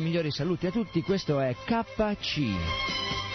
migliori saluti a tutti, questo è KC.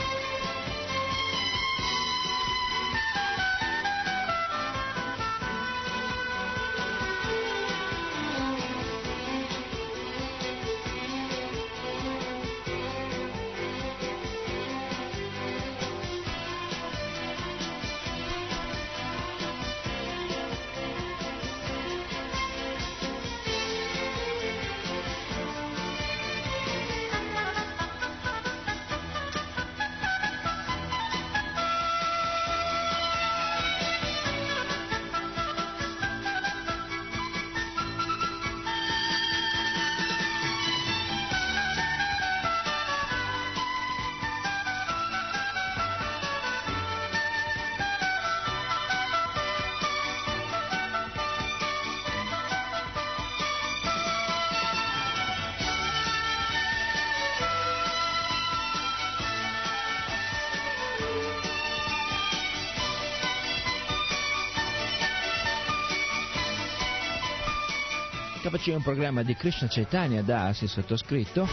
È un programma di Krishna Chaitanya Das, il sottoscritto.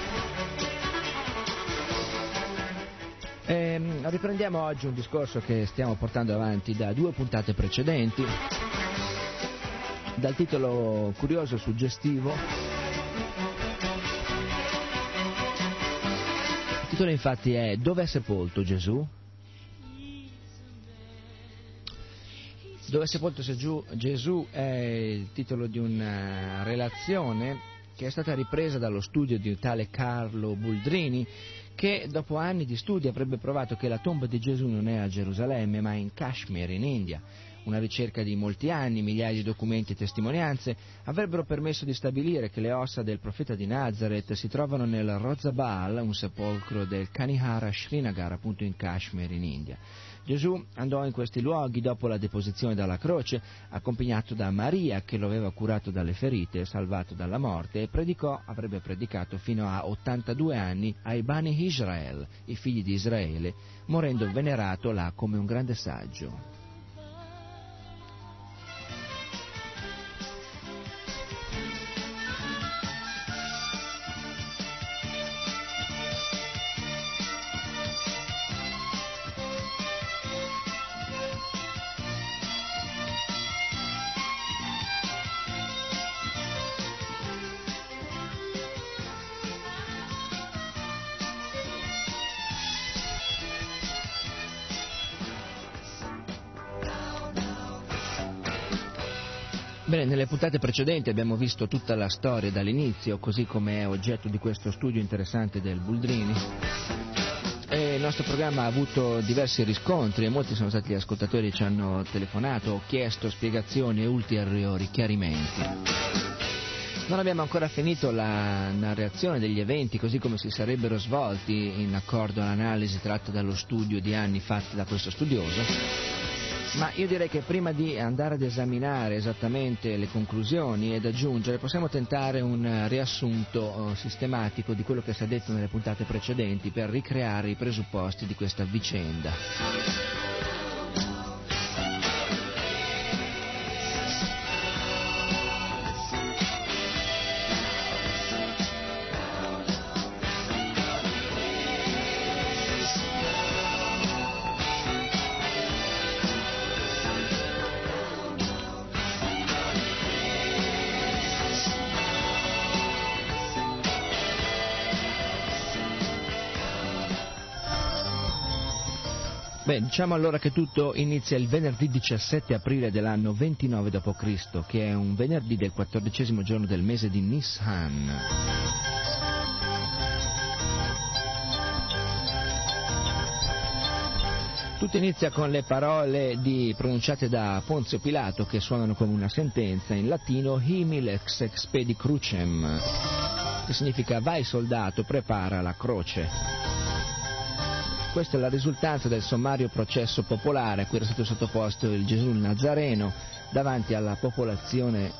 E ehm, riprendiamo oggi un discorso che stiamo portando avanti da due puntate precedenti, dal titolo curioso e suggestivo. Il titolo infatti è Dove è sepolto Gesù? Dove è sepolto Gesù è il titolo di una relazione che è stata ripresa dallo studio di un tale Carlo Buldrini che dopo anni di studi avrebbe provato che la tomba di Gesù non è a Gerusalemme ma in Kashmir in India. Una ricerca di molti anni, migliaia di documenti e testimonianze avrebbero permesso di stabilire che le ossa del profeta di Nazareth si trovano nel Rozabal, un sepolcro del Kanihara Srinagar, appunto in Kashmir in India. Gesù andò in questi luoghi dopo la deposizione dalla croce, accompagnato da Maria che lo aveva curato dalle ferite salvato dalla morte e predicò, avrebbe predicato fino a 82 anni ai Bani Israel, i figli di Israele, morendo venerato là come un grande saggio. Nelle puntate precedenti abbiamo visto tutta la storia dall'inizio, così come è oggetto di questo studio interessante del Buldrini. E il nostro programma ha avuto diversi riscontri e molti sono stati gli ascoltatori che ci hanno telefonato chiesto spiegazioni e ulteriori chiarimenti. Non abbiamo ancora finito la narrazione degli eventi così come si sarebbero svolti in accordo all'analisi tratta dallo studio di anni fatti da questo studioso ma io direi che prima di andare ad esaminare esattamente le conclusioni ed aggiungere, possiamo tentare un riassunto eh, sistematico di quello che si è detto nelle puntate precedenti per ricreare i presupposti di questa vicenda. Diciamo allora che tutto inizia il venerdì 17 aprile dell'anno 29 d.C., che è un venerdì del quattordicesimo giorno del mese di Nissan. Tutto inizia con le parole di, pronunciate da Ponzio Pilato che suonano come una sentenza in latino Himil ex expedi crucem, che significa vai soldato, prepara la croce. Questa è la risultanza del sommario processo popolare a cui era stato sottoposto il Gesù Nazareno davanti alla popolazione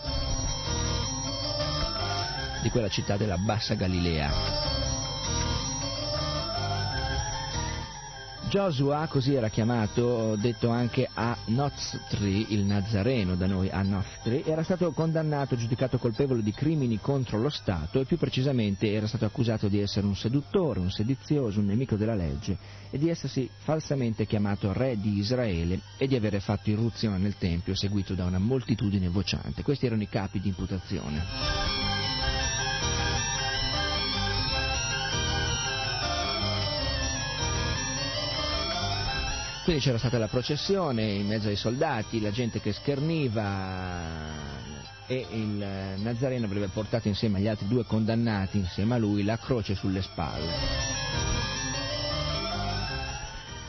di quella città della Bassa Galilea. Joshua, così era chiamato, detto anche a Noztri, il Nazareno da noi a Nostri, era stato condannato, giudicato colpevole di crimini contro lo Stato e più precisamente era stato accusato di essere un seduttore, un sedizioso, un nemico della legge e di essersi falsamente chiamato re di Israele e di avere fatto irruzione nel Tempio seguito da una moltitudine vociante. Questi erano i capi di imputazione. Quindi c'era stata la processione in mezzo ai soldati, la gente che scherniva e il Nazareno avrebbe portato insieme agli altri due condannati, insieme a lui, la croce sulle spalle.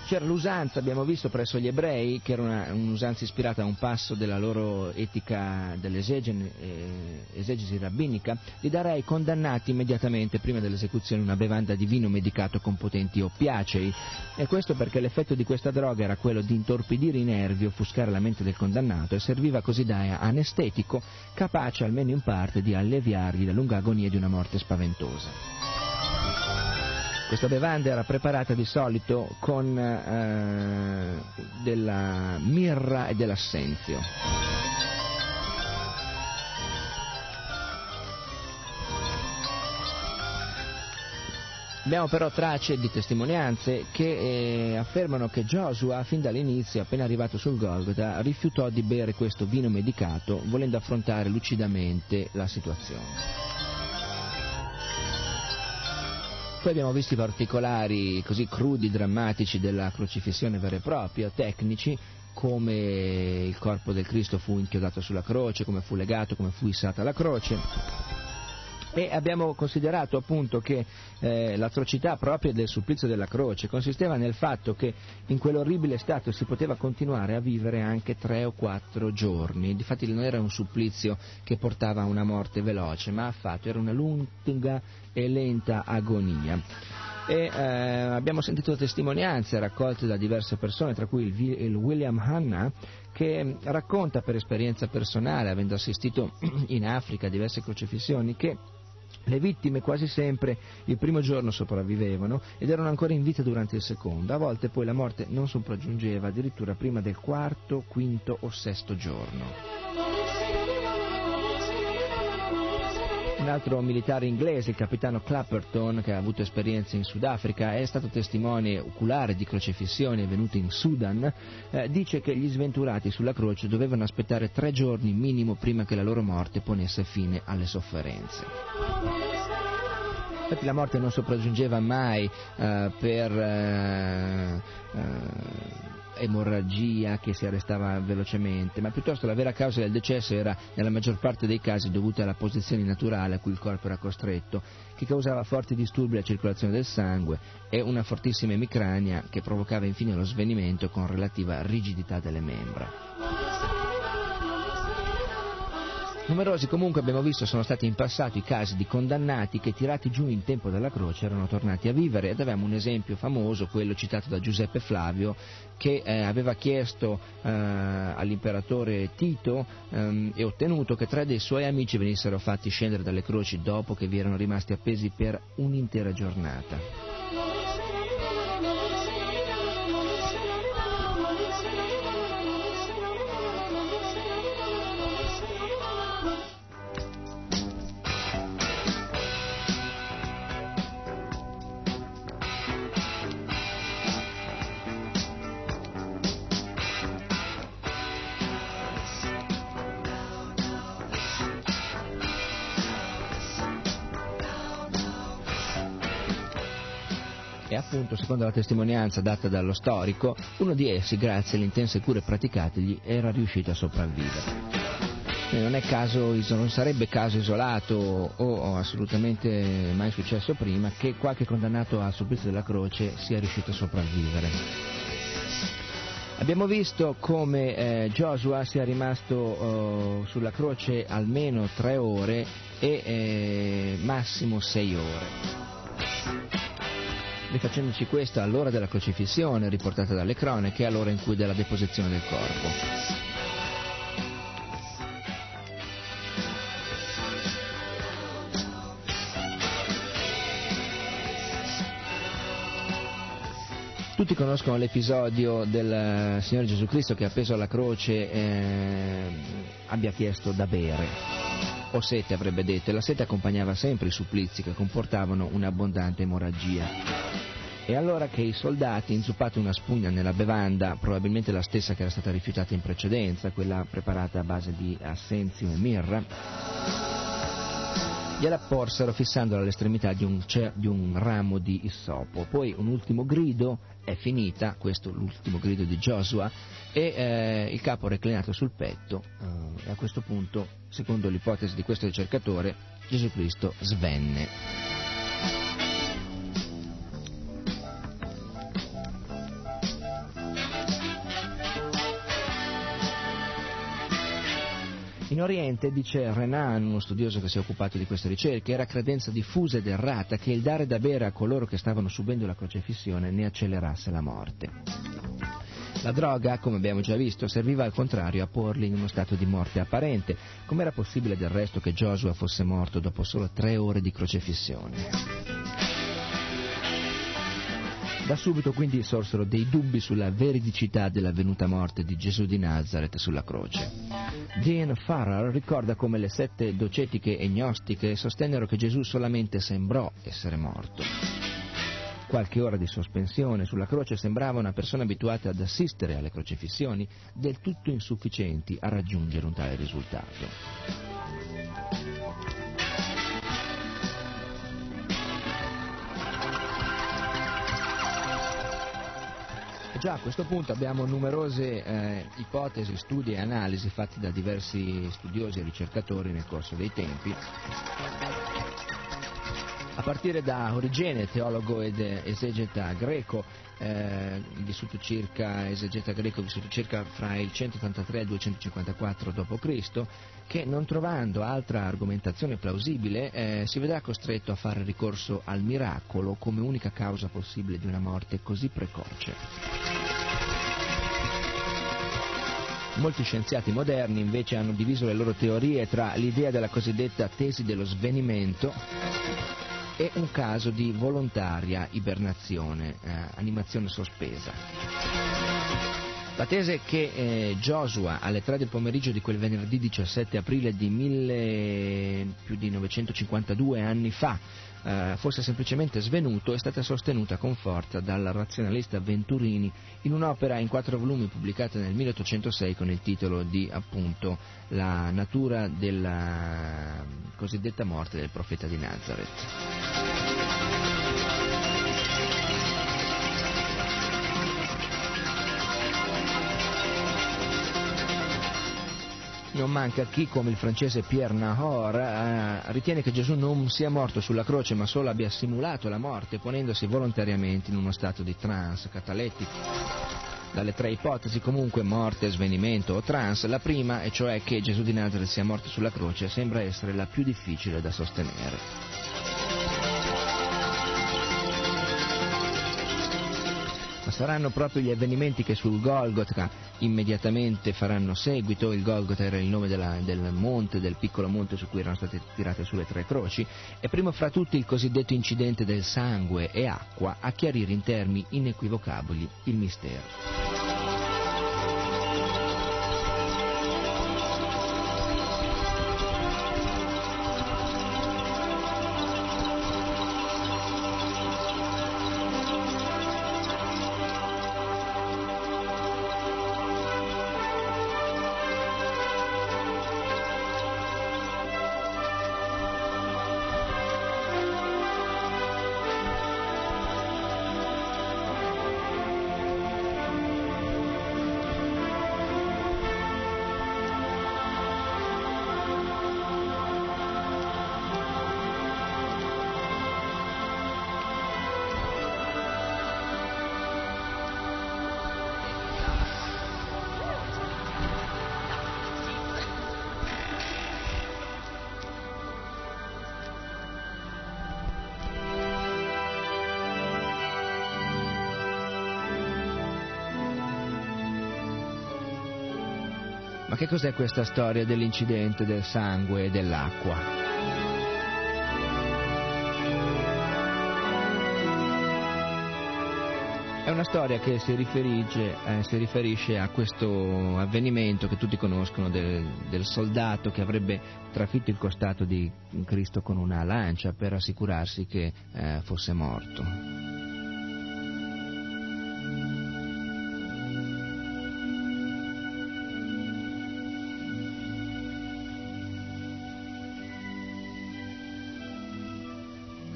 C'era l'usanza, abbiamo visto presso gli ebrei, che era una, un'usanza ispirata a un passo della loro etica dell'esegesi eh, rabbinica, di dare ai condannati immediatamente prima dell'esecuzione una bevanda di vino medicato con potenti oppiacei. E questo perché l'effetto di questa droga era quello di intorpidire i nervi, offuscare la mente del condannato e serviva così da anestetico, capace almeno in parte di alleviargli la lunga agonia di una morte spaventosa. Questa bevanda era preparata di solito con eh, della mirra e dell'assenzio. Abbiamo però tracce di testimonianze che eh, affermano che Joshua fin dall'inizio, appena arrivato sul Golgotha, rifiutò di bere questo vino medicato, volendo affrontare lucidamente la situazione. Poi abbiamo visto i particolari così crudi, drammatici della crocifissione vera e propria, tecnici, come il corpo del Cristo fu inchiodato sulla croce, come fu legato, come fu issata la croce. E abbiamo considerato appunto che eh, l'atrocità propria del supplizio della croce consisteva nel fatto che in quell'orribile stato si poteva continuare a vivere anche tre o quattro giorni, difatti non era un supplizio che portava a una morte veloce, ma affatto era una lunga e lenta agonia e eh, abbiamo sentito testimonianze raccolte da diverse persone, tra cui il, il William Hanna, che racconta per esperienza personale, avendo assistito in Africa a diverse crocifissioni, che le vittime quasi sempre il primo giorno sopravvivevano ed erano ancora in vita durante il secondo, a volte poi la morte non sopraggiungeva addirittura prima del quarto, quinto o sesto giorno. Un altro militare inglese, il capitano Clapperton, che ha avuto esperienze in Sudafrica, è stato testimone oculare di crocefissioni avvenute in Sudan, eh, dice che gli sventurati sulla croce dovevano aspettare tre giorni minimo prima che la loro morte ponesse fine alle sofferenze. Infatti la morte non sopraggiungeva mai eh, per eh, eh emorragia che si arrestava velocemente, ma piuttosto la vera causa del decesso era nella maggior parte dei casi dovuta alla posizione naturale a cui il corpo era costretto, che causava forti disturbi alla circolazione del sangue e una fortissima emicrania che provocava infine lo svenimento con relativa rigidità delle membra. Numerosi comunque abbiamo visto sono stati in passato i casi di condannati che tirati giù in tempo dalla croce erano tornati a vivere ed avevamo un esempio famoso, quello citato da Giuseppe Flavio, che eh, aveva chiesto eh, all'imperatore Tito ehm, e ottenuto che tre dei suoi amici venissero fatti scendere dalle croci dopo che vi erano rimasti appesi per un'intera giornata. Appunto, secondo la testimonianza data dallo storico, uno di essi, grazie alle intense cure praticategli, era riuscito a sopravvivere. Non, caso, non, sarebbe caso isolato o assolutamente mai successo prima che qualche condannato al supplizio della croce sia riuscito a sopravvivere. Abbiamo visto come eh, Joshua sia rimasto eh, sulla croce almeno tre ore e eh, massimo sei ore rifacendoci questo all'ora della crocifissione riportata dalle cronache, all'ora in cui della deposizione del corpo. Tutti conoscono l'episodio del Signore Gesù Cristo che appeso alla croce eh, abbia chiesto da bere o sete avrebbe detto, e la sete accompagnava sempre i supplizi che comportavano un'abbondante emorragia. E allora che i soldati, inzuppati una spugna nella bevanda, probabilmente la stessa che era stata rifiutata in precedenza, quella preparata a base di assenzio e mirra, gliela porsero fissandola all'estremità di un, di un ramo di issopo. Poi un ultimo grido, è finita, questo l'ultimo grido di Joshua, e eh, il capo reclinato sul petto, eh, a questo punto, secondo l'ipotesi di questo ricercatore, Gesù Cristo svenne. In Oriente, dice Renan, uno studioso che si è occupato di queste ricerche, era credenza diffusa ed errata che il dare da bere a coloro che stavano subendo la crocefissione ne accelerasse la morte. La droga, come abbiamo già visto, serviva al contrario a porli in uno stato di morte apparente. Com'era possibile del resto che Joshua fosse morto dopo solo tre ore di crocefissione? Da subito quindi sorsero dei dubbi sulla veridicità dell'avvenuta morte di Gesù di Nazareth sulla croce. Dean Farrar ricorda come le sette docetiche e gnostiche sostennero che Gesù solamente sembrò essere morto. qualche ora di sospensione sulla croce sembrava una persona abituata ad assistere alle crocefissioni del tutto insufficienti a raggiungere un tale risultato. Già a questo punto abbiamo numerose eh, ipotesi, studi e analisi fatti da diversi studiosi e ricercatori nel corso dei tempi a partire da Origene, teologo ed esegeta greco, eh, vissuto circa, esegeta greco vissuto circa fra il 183 e il 254 d.C., che non trovando altra argomentazione plausibile eh, si vedrà costretto a fare ricorso al miracolo come unica causa possibile di una morte così precoce. Molti scienziati moderni invece hanno diviso le loro teorie tra l'idea della cosiddetta tesi dello svenimento è un caso di volontaria ibernazione, eh, animazione sospesa. La tesi è che eh, Joshua alle 3 del pomeriggio di quel venerdì 17 aprile di mille, più di 952 anni fa eh, fosse semplicemente svenuto è stata sostenuta con forza dal razionalista Venturini in un'opera in quattro volumi pubblicata nel 1806 con il titolo di appunto La natura della cosiddetta morte del profeta di Nazareth. Non manca chi, come il francese Pierre Nahor, eh, ritiene che Gesù non sia morto sulla croce ma solo abbia simulato la morte ponendosi volontariamente in uno stato di trance catalettico. Dalle tre ipotesi comunque morte, svenimento o trance, la prima, e cioè che Gesù di Nazareth sia morto sulla croce, sembra essere la più difficile da sostenere. Ma saranno proprio gli avvenimenti che sul Golgotha immediatamente faranno seguito, il Golgotha era il nome della, del monte, del piccolo monte su cui erano state tirate sulle tre croci, e primo fra tutti il cosiddetto incidente del sangue e acqua a chiarire in termini inequivocabili il mistero. Che cos'è questa storia dell'incidente del sangue e dell'acqua? È una storia che si riferisce, eh, si riferisce, a questo avvenimento che tutti conoscono del, del, soldato che avrebbe trafitto il costato di Cristo con una lancia per assicurarsi che eh, fosse morto.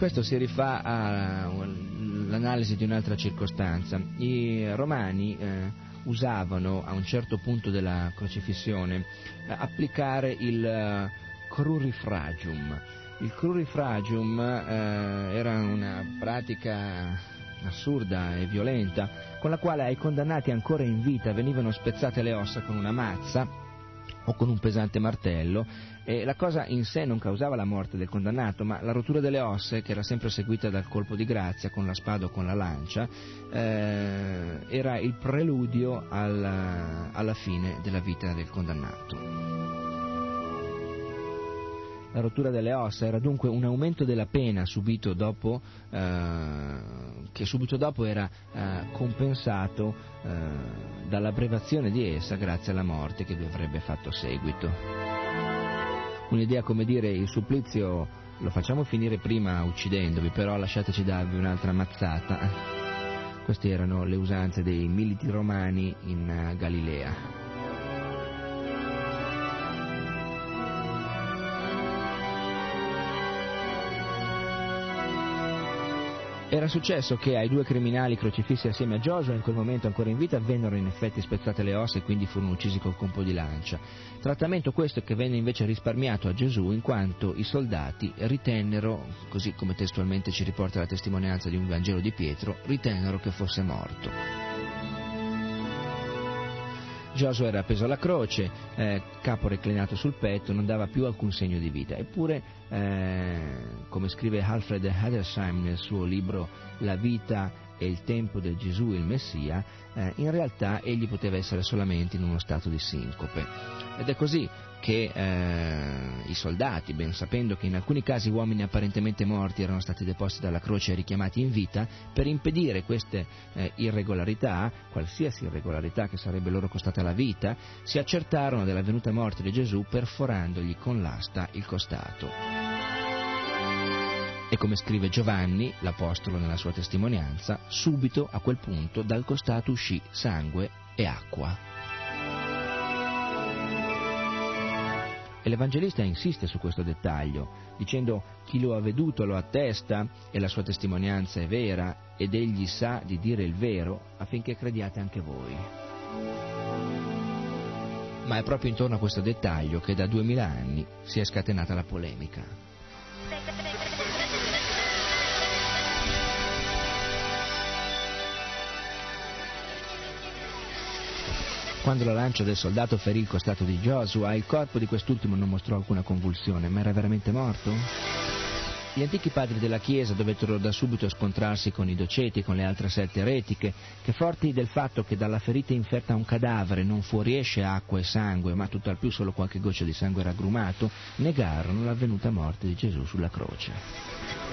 Questo si rifà all'analisi di un'altra circostanza. I romani eh, usavano a un certo punto della crocifissione eh, applicare il eh, crurifragium. Il crurifragium eh, era una pratica assurda e violenta con la quale ai condannati ancora in vita venivano spezzate le ossa con una mazza o con un pesante martello e la cosa in sé non causava la morte del condannato, ma la rottura delle ossa, che era sempre seguita dal colpo di grazia con la spada o con la lancia, eh, era il preludio alla, alla fine della vita del condannato. La rottura delle ossa era dunque un aumento della pena subito dopo, eh, che subito dopo era eh, compensato eh, dall'abbrevazione di essa grazie alla morte che vi avrebbe fatto seguito. Un'idea come dire il supplizio lo facciamo finire prima uccidendovi, però lasciateci darvi un'altra mazzata. Queste erano le usanze dei militi romani in eh, Galilea. Era successo che ai due criminali crocifissi assieme a Giosua, in quel momento ancora in vita, vennero in effetti spezzate le ossa e quindi furono uccisi col colpo di lancia. Trattamento questo che venne invece risparmiato a Gesù in quanto i soldati ritennero, così come testualmente ci riporta la testimonianza di un Vangelo di Pietro, ritennero che fosse morto. Giosuè era appeso alla croce, eh, capo reclinato sul petto, non dava più alcun segno di vita. Eppure, eh, come scrive Alfred Hadersheim nel suo libro La vita e il tempo del Gesù il Messia, eh, in realtà egli poteva essere solamente in uno stato di sincope. Ed è così che eh, i soldati, ben sapendo che in alcuni casi uomini apparentemente morti erano stati deposti dalla croce e richiamati in vita, per impedire queste eh, irregolarità, qualsiasi irregolarità che sarebbe loro costata la vita, si accertarono della venuta morte di Gesù perforandogli con l'asta il costato. E come scrive Giovanni, l'Apostolo nella sua testimonianza, subito a quel punto dal costato uscì sangue e acqua. E l'Evangelista insiste su questo dettaglio, dicendo chi lo ha veduto lo attesta e la sua testimonianza è vera ed egli sa di dire il vero affinché crediate anche voi. Ma è proprio intorno a questo dettaglio che da duemila anni si è scatenata la polemica. Quando la lancia del soldato ferì il costato di Joshua, il corpo di quest'ultimo non mostrò alcuna convulsione, ma era veramente morto? Gli antichi padri della Chiesa dovettero da subito scontrarsi con i doceti e con le altre sette eretiche, che forti del fatto che dalla ferita inferta a un cadavere non fuoriesce acqua e sangue, ma tutt'al più solo qualche goccia di sangue raggrumato, negarono l'avvenuta morte di Gesù sulla croce.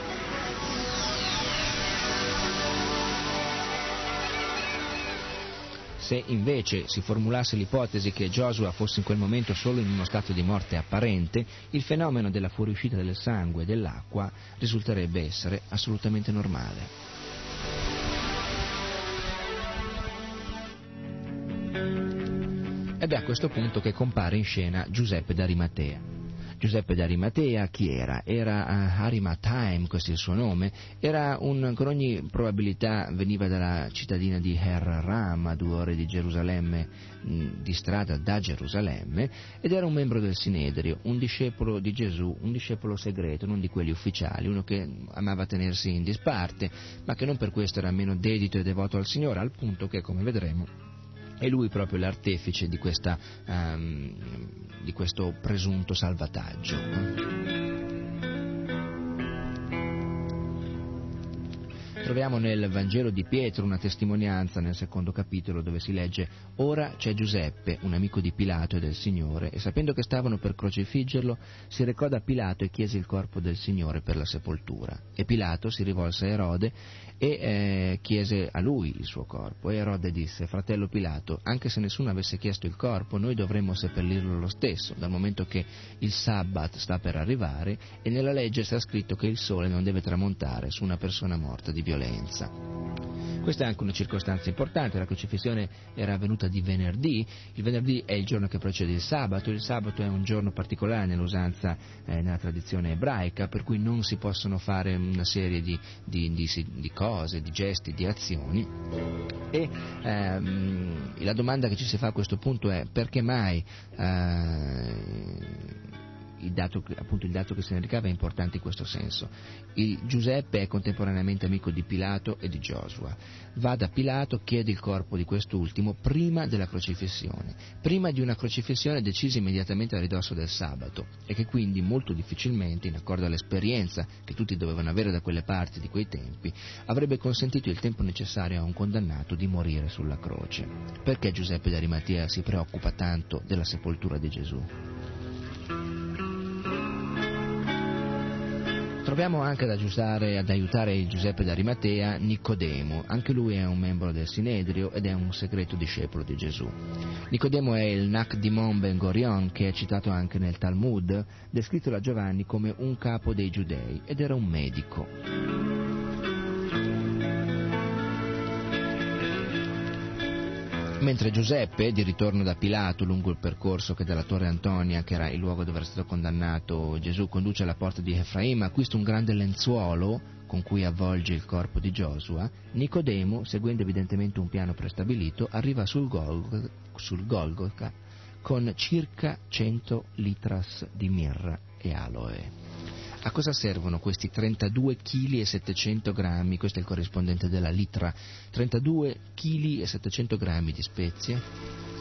Se invece si formulasse l'ipotesi che Joshua fosse in quel momento solo in uno stato di morte apparente, il fenomeno della fuoriuscita del sangue e dell'acqua risulterebbe essere assolutamente normale. Ed è a questo punto che compare in scena Giuseppe d'Arimatea. Giuseppe d'Arimatea chi era? Era uh, Arimathaim, questo è il suo nome, un, con ogni probabilità veniva dalla cittadina di Her-Ram, a due ore di Gerusalemme, mh, di strada da Gerusalemme, ed era un membro del Sinedrio, un discepolo di Gesù, un discepolo segreto, non di quelli ufficiali, uno che amava tenersi in disparte, ma che non per questo era meno dedito e devoto al Signore, al punto che, come vedremo, è lui proprio l'artefice di, questa, um, di questo presunto salvataggio. Troviamo nel Vangelo di Pietro una testimonianza nel secondo capitolo dove si legge Ora c'è Giuseppe, un amico di Pilato e del Signore, e sapendo che stavano per crocifiggerlo, si recò da Pilato e chiese il corpo del Signore per la sepoltura. E Pilato si rivolse a Erode e eh, chiese a lui il suo corpo. E Erode disse, fratello Pilato, anche se nessuno avesse chiesto il corpo, noi dovremmo seppellirlo lo stesso, dal momento che il sabbat sta per arrivare e nella legge sta scritto che il sole non deve tramontare su una persona morta di violenza. Questa è anche una circostanza importante, la crocifissione era avvenuta di venerdì, il venerdì è il giorno che precede il sabato, il sabato è un giorno particolare nell'usanza, eh, nella tradizione ebraica, per cui non si possono fare una serie di, di, di, di cose, di gesti, di azioni. E ehm, la domanda che ci si fa a questo punto è perché mai eh, il dato, appunto il dato che se ne ricava è importante in questo senso. Il Giuseppe è contemporaneamente amico di Pilato e di Giosua. Va da Pilato, chiede il corpo di quest'ultimo prima della crocifissione, prima di una crocifissione decisa immediatamente a ridosso del sabato e che quindi molto difficilmente, in accordo all'esperienza che tutti dovevano avere da quelle parti di quei tempi, avrebbe consentito il tempo necessario a un condannato di morire sulla croce. Perché Giuseppe d'Arimatea si preoccupa tanto della sepoltura di Gesù? Proviamo anche ad, ad aiutare Giuseppe d'Arimatea Nicodemo, anche lui è un membro del Sinedrio ed è un segreto discepolo di Gesù. Nicodemo è il Nakdimon Ben Gorion che è citato anche nel Talmud, descritto da Giovanni come un capo dei giudei ed era un medico. Mentre Giuseppe, di ritorno da Pilato lungo il percorso che dalla Torre Antonia, che era il luogo dove era stato condannato Gesù, conduce alla porta di Efraim, acquista un grande lenzuolo con cui avvolge il corpo di Giosua, Nicodemo, seguendo evidentemente un piano prestabilito, arriva sul, Golgotha, sul Golgotha con circa 100 litras di mirra e aloe. A cosa servono questi 32 kg e 700 grammi? Questo è il corrispondente della litra. 32 kg e 700 grammi di spezie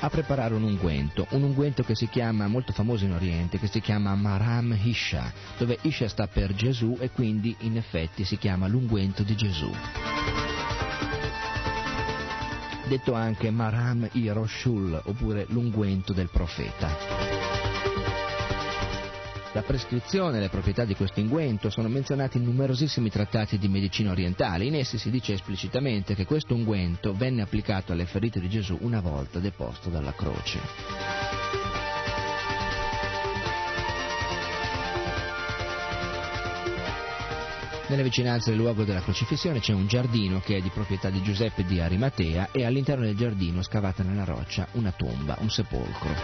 a preparare un unguento, un unguento che si chiama, molto famoso in Oriente, che si chiama Maram Isha, dove Isha sta per Gesù e quindi in effetti si chiama l'unguento di Gesù. Detto anche Maram Iroshul, oppure l'unguento del profeta. La prescrizione e le proprietà di questo unguento sono menzionate in numerosissimi trattati di medicina orientale. In essi si dice esplicitamente che questo unguento venne applicato alle ferite di Gesù una volta deposto dalla croce. Nelle vicinanze del luogo della crocifissione c'è un giardino che è di proprietà di Giuseppe di Arimatea e all'interno del giardino, scavata nella roccia, una tomba, un sepolcro.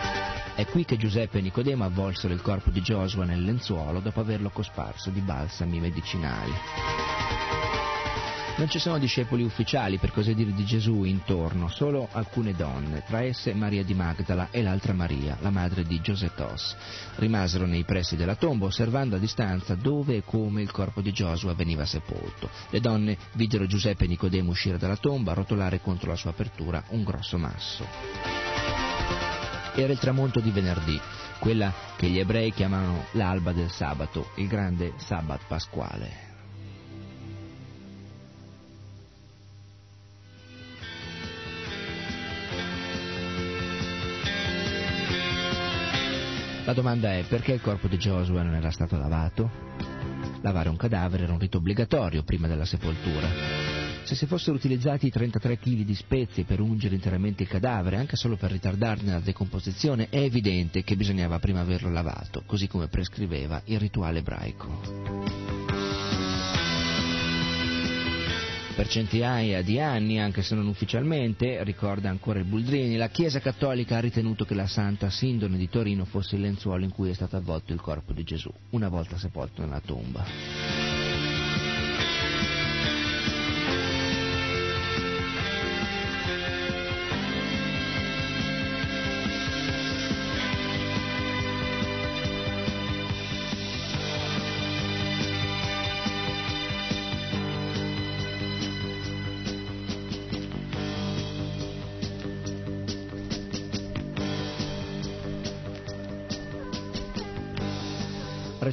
È qui che Giuseppe e Nicodemo avvolsero il corpo di Giosua nel lenzuolo dopo averlo cosparso di balsami medicinali. Non ci sono discepoli ufficiali, per così dire, di Gesù intorno, solo alcune donne, tra esse Maria di Magdala e l'altra Maria, la madre di Giosetos. Rimasero nei pressi della tomba osservando a distanza dove e come il corpo di Giosua veniva sepolto. Le donne videro Giuseppe e Nicodemo uscire dalla tomba, rotolare contro la sua apertura un grosso masso. Era il tramonto di venerdì, quella che gli ebrei chiamano l'alba del sabato, il grande sabbat pasquale. La domanda è perché il corpo di Joshua non era stato lavato? Lavare un cadavere era un rito obbligatorio prima della sepoltura. Se si fossero utilizzati i 33 kg di spezie per ungere interamente il cadavere, anche solo per ritardarne la decomposizione, è evidente che bisognava prima averlo lavato, così come prescriveva il rituale ebraico. Per centinaia di anni, anche se non ufficialmente, ricorda ancora il Buldrini, la Chiesa Cattolica ha ritenuto che la Santa Sindone di Torino fosse il lenzuolo in cui è stato avvolto il corpo di Gesù, una volta sepolto nella tomba.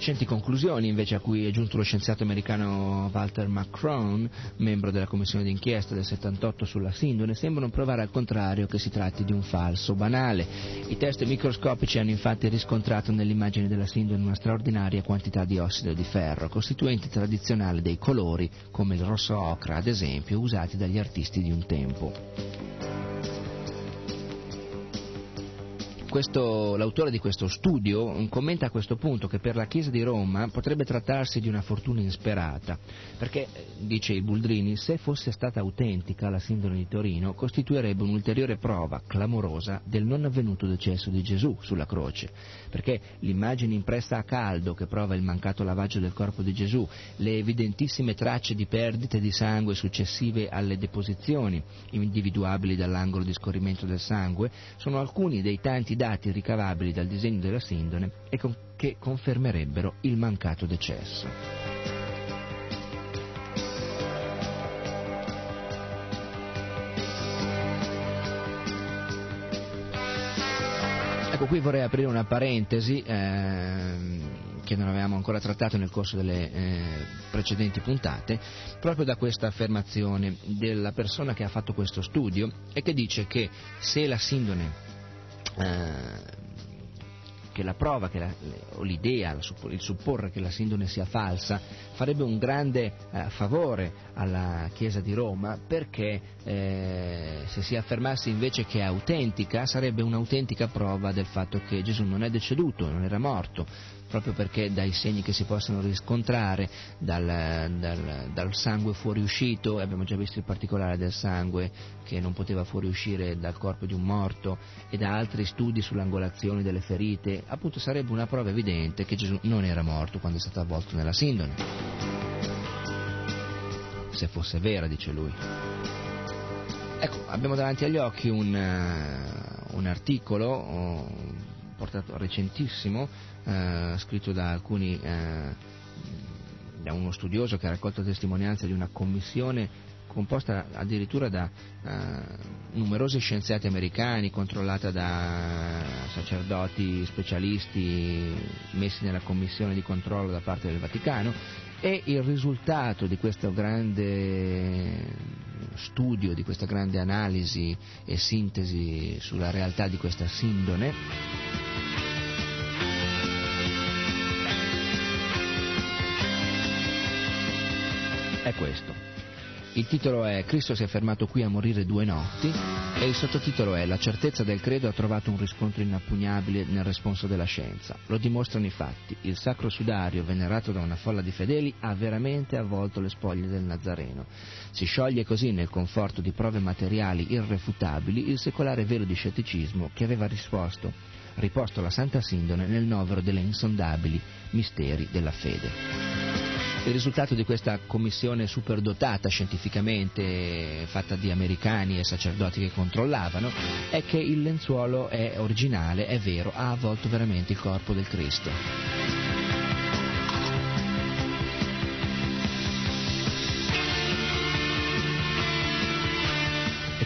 Recenti conclusioni invece a cui è giunto lo scienziato americano Walter McCrone, membro della commissione d'inchiesta del 78 sulla sindone, sembrano provare al contrario che si tratti di un falso banale. I test microscopici hanno infatti riscontrato nell'immagine della sindone una straordinaria quantità di ossido di ferro, costituente tradizionale dei colori, come il rosso ocra ad esempio, usati dagli artisti di un tempo. Questo, l'autore di questo studio commenta a questo punto che per la Chiesa di Roma potrebbe trattarsi di una fortuna insperata, perché, eh, dice Buldrini, se fosse stata autentica la sindone di Torino, costituirebbe un'ulteriore prova clamorosa del non avvenuto decesso di Gesù sulla croce, perché l'immagine impressa a caldo che prova il mancato lavaggio del corpo di Gesù, le evidentissime tracce di perdite di sangue successive alle deposizioni, individuabili dall'angolo di scorrimento del sangue, sono alcuni dei tanti dati ricavabili dal disegno della sindone e con, che confermerebbero il mancato decesso. Ecco, qui vorrei aprire una parentesi. Ehm, che non avevamo ancora trattato nel corso delle eh, precedenti puntate, proprio da questa affermazione della persona che ha fatto questo studio e che dice che se la sindone eh, che la prova che la, o l'idea, il supporre che la sindone sia falsa farebbe un grande eh, favore alla Chiesa di Roma perché eh, se si affermasse invece che è autentica sarebbe un'autentica prova del fatto che Gesù non è deceduto, non era morto, proprio perché dai segni che si possono riscontrare dal, dal, dal sangue fuoriuscito, abbiamo già visto il particolare del sangue che non poteva fuoriuscire dal corpo di un morto e da altri studi sull'angolazione delle ferite, appunto sarebbe una prova evidente che Gesù non era morto quando è stato avvolto nella sindone. Se fosse vera, dice lui. Ecco, abbiamo davanti agli occhi un, uh, un articolo oh, portato recentissimo eh, scritto da alcuni, eh, da uno studioso che ha raccolto testimonianze di una commissione composta addirittura da uh, numerosi scienziati americani, controllata da sacerdoti specialisti messi nella commissione di controllo da parte del Vaticano e il risultato di questo grande studio, di questa grande analisi e sintesi sulla realtà di questa sindone è questo. Il titolo è Cristo si è fermato qui a morire due notti e il sottotitolo è La certezza del credo ha trovato un riscontro inappugnabile nel responso della scienza. Lo dimostrano i fatti. Il sacro sudario, venerato da una folla di fedeli, ha veramente avvolto le spoglie del Nazareno. Si scioglie così nel conforto di prove materiali irrefutabili il secolare velo di scetticismo che aveva risposto, riposto la Santa Sindone nel novero delle insondabili misteri della fede. Il risultato di questa commissione superdotata scientificamente, fatta di americani e sacerdoti che controllavano, è che il lenzuolo è originale, è vero, ha avvolto veramente il corpo del Cristo.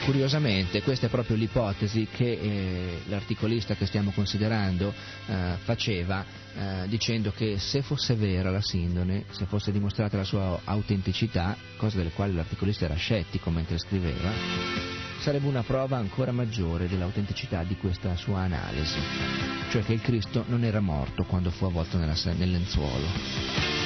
Curiosamente questa è proprio l'ipotesi che eh, l'articolista che stiamo considerando eh, faceva eh, dicendo che se fosse vera la sindone, se fosse dimostrata la sua autenticità, cosa delle quali l'articolista era scettico mentre scriveva, sarebbe una prova ancora maggiore dell'autenticità di questa sua analisi, cioè che il Cristo non era morto quando fu avvolto nella, nel lenzuolo.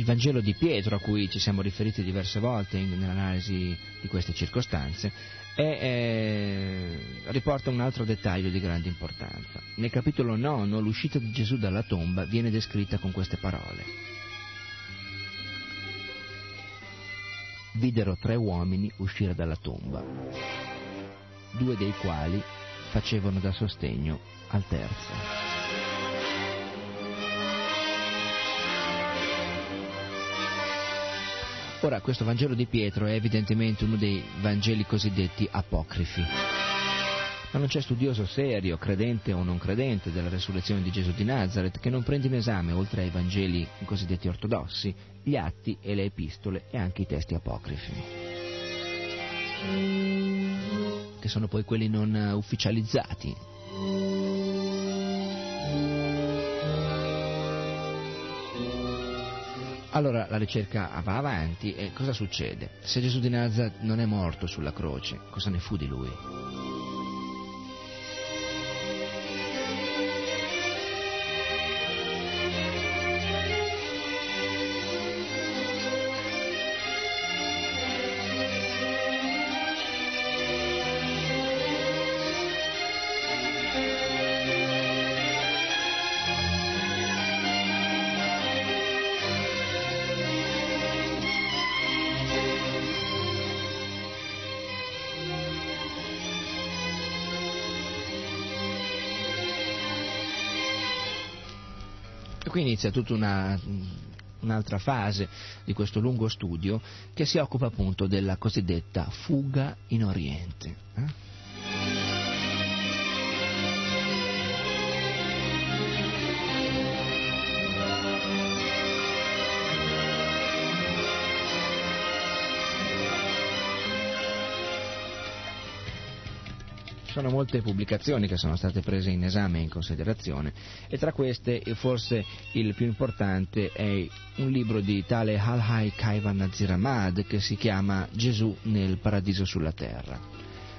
Il Vangelo di Pietro, a cui ci siamo riferiti diverse volte in, nell'analisi di queste circostanze, è, eh, riporta un altro dettaglio di grande importanza. Nel capitolo 9 l'uscita di Gesù dalla tomba viene descritta con queste parole. Videro tre uomini uscire dalla tomba, due dei quali facevano da sostegno al terzo. Ora, questo Vangelo di Pietro è evidentemente uno dei Vangeli cosiddetti apocrifi. Ma non c'è studioso serio, credente o non credente, della resurrezione di Gesù di Nazareth che non prenda in esame, oltre ai Vangeli cosiddetti ortodossi, gli atti e le epistole e anche i testi apocrifi. Che sono poi quelli non ufficializzati, Allora la ricerca va avanti e cosa succede? Se Gesù di Nazareth non è morto sulla croce, cosa ne fu di lui? Inizia tutta una, un'altra fase di questo lungo studio che si occupa appunto della cosiddetta fuga in Oriente. Eh? Sono molte pubblicazioni che sono state prese in esame e in considerazione e tra queste forse il più importante è un libro di tale Al-Hai Kaivan Nazir Ahmad che si chiama Gesù nel paradiso sulla terra.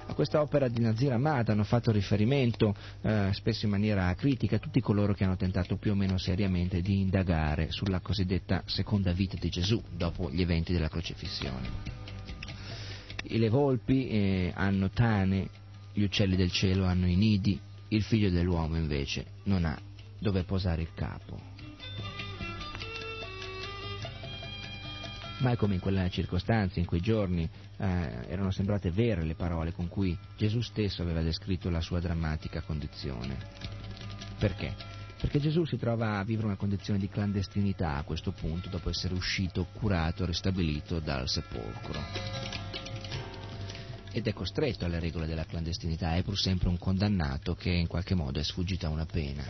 A questa opera di Nazir Ahmad hanno fatto riferimento, eh, spesso in maniera critica, tutti coloro che hanno tentato più o meno seriamente di indagare sulla cosiddetta seconda vita di Gesù dopo gli eventi della crocifissione. Le volpi eh, hanno tane, gli uccelli del cielo hanno i nidi, il figlio dell'uomo invece non ha dove posare il capo. Mai come in quella circostanza, in quei giorni, eh, erano sembrate vere le parole con cui Gesù stesso aveva descritto la sua drammatica condizione. Perché? Perché Gesù si trova a vivere una condizione di clandestinità a questo punto, dopo essere uscito, curato, ristabilito dal sepolcro. Ed è costretto alle regole della clandestinità, è pur sempre un condannato che in qualche modo è sfuggito a una pena.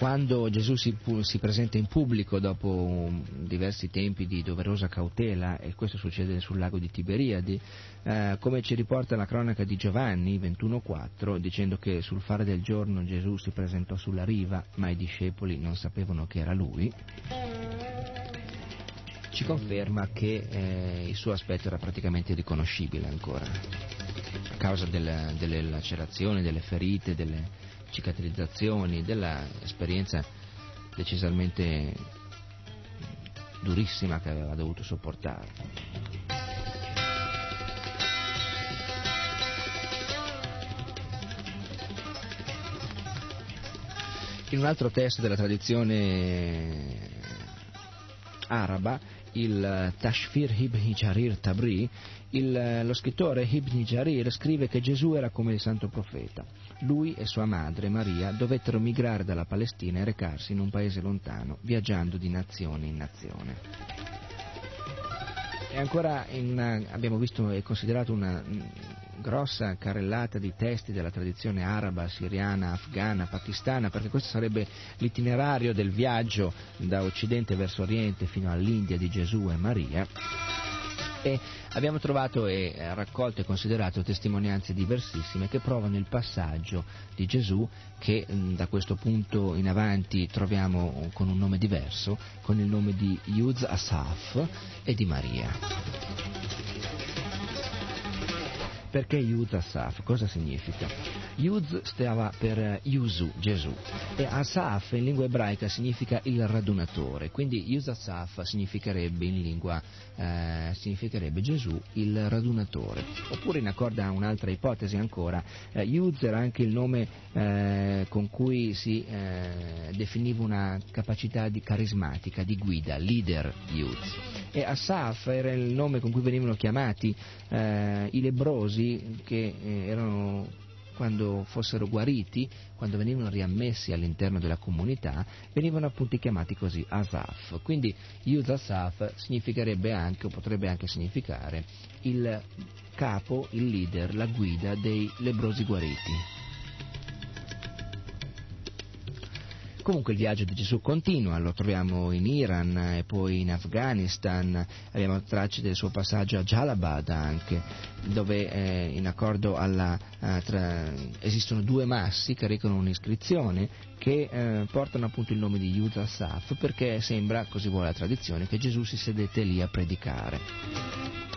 Quando Gesù si, si, presenta in pubblico dopo diversi tempi di doverosa cautela, e questo succede sul lago di Tiberiadi, eh, come ci riporta la cronaca di Giovanni 21.4, dicendo che sul fare del giorno Gesù si presentò sulla riva, ma i discepoli non sapevano che era lui, ci conferma che eh, il suo aspetto era praticamente riconoscibile ancora, a causa del, delle lacerazioni, delle ferite, delle cicatrizzazioni, dell'esperienza decisamente durissima che aveva dovuto sopportare. In un altro testo della tradizione araba, il Tashfir ibn Jarir Tabri, il, lo scrittore Ibn Jarir scrive che Gesù era come il santo profeta. Lui e sua madre, Maria, dovettero migrare dalla Palestina e recarsi in un paese lontano, viaggiando di nazione in nazione. E ancora una, abbiamo visto e considerato una grossa carrellata di testi della tradizione araba, siriana, afghana, pakistana, perché questo sarebbe l'itinerario del viaggio da Occidente verso Oriente fino all'India di Gesù e Maria e abbiamo trovato e eh, raccolto e considerato testimonianze diversissime che provano il passaggio di Gesù che mm, da questo punto in avanti troviamo con un nome diverso, con il nome di Yuz Asaf e di Maria. Perché Yud Asaf? Cosa significa? Yud stava per Yuzu, Gesù, e Asaf in lingua ebraica significa il radunatore, quindi Yud Asaf significherebbe in lingua, eh, significherebbe Gesù il radunatore. Oppure in accordo a un'altra ipotesi ancora, eh, Yud era anche il nome eh, con cui si eh, definiva una capacità di carismatica, di guida, leader Yud e Asaf era il nome con cui venivano chiamati eh, i lebrosi che eh, erano quando fossero guariti, quando venivano riammessi all'interno della comunità, venivano appunto chiamati così Asaf. Quindi Yud Asaf significherebbe anche, o potrebbe anche significare, il capo, il leader, la guida dei lebrosi guariti. Comunque il viaggio di Gesù continua, lo troviamo in Iran e poi in Afghanistan, abbiamo tracce del suo passaggio a Jalabad anche, dove eh, in accordo alla, eh, tra, esistono due massi che recano un'iscrizione che eh, portano appunto il nome di Yuda Saf perché sembra, così vuole la tradizione, che Gesù si sedette lì a predicare.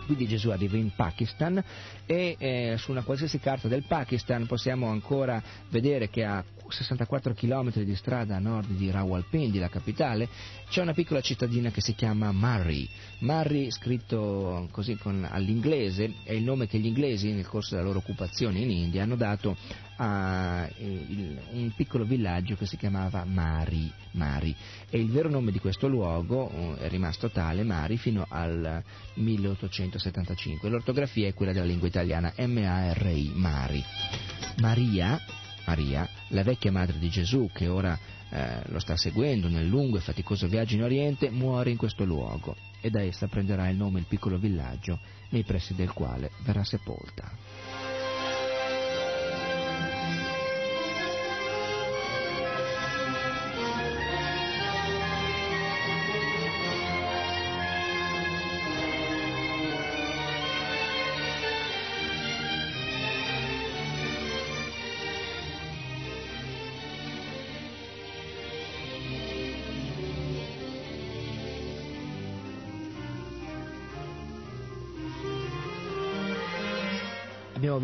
Quindi Gesù arriva in Pakistan e eh, su una qualsiasi carta del Pakistan possiamo ancora vedere che a 64 km di strada a nord di Rawalpindi, la capitale, c'è una piccola cittadina che si chiama Murray. Murray, scritto così con, all'inglese, è il nome che gli inglesi nel corso della loro occupazione in India hanno dato a eh, il, un piccolo villaggio che si chiamava Mari, Mari. E il vero nome di questo luogo eh, è rimasto tale, Mari, fino al 1875. L'ortografia è quella della lingua italiana M-A-R-I, Mari. Maria Maria, la vecchia madre di Gesù che ora eh, lo sta seguendo nel lungo e faticoso viaggio in Oriente, muore in questo luogo e da essa prenderà il nome il piccolo villaggio nei pressi del quale verrà sepolta.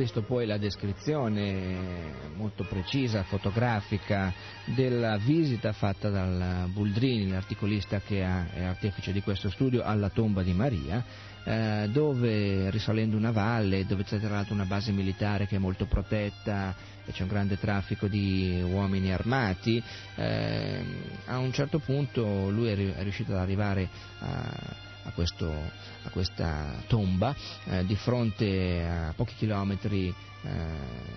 Visto poi la descrizione molto precisa, fotografica, della visita fatta dal Buldrini, l'articolista che è artefice di questo studio, alla tomba di Maria, eh, dove risalendo una valle, dove c'è tra l'altro una base militare che è molto protetta e c'è un grande traffico di uomini armati, eh, a un certo punto lui è riuscito ad arrivare a a, questo, a questa tomba eh, di fronte a pochi chilometri eh,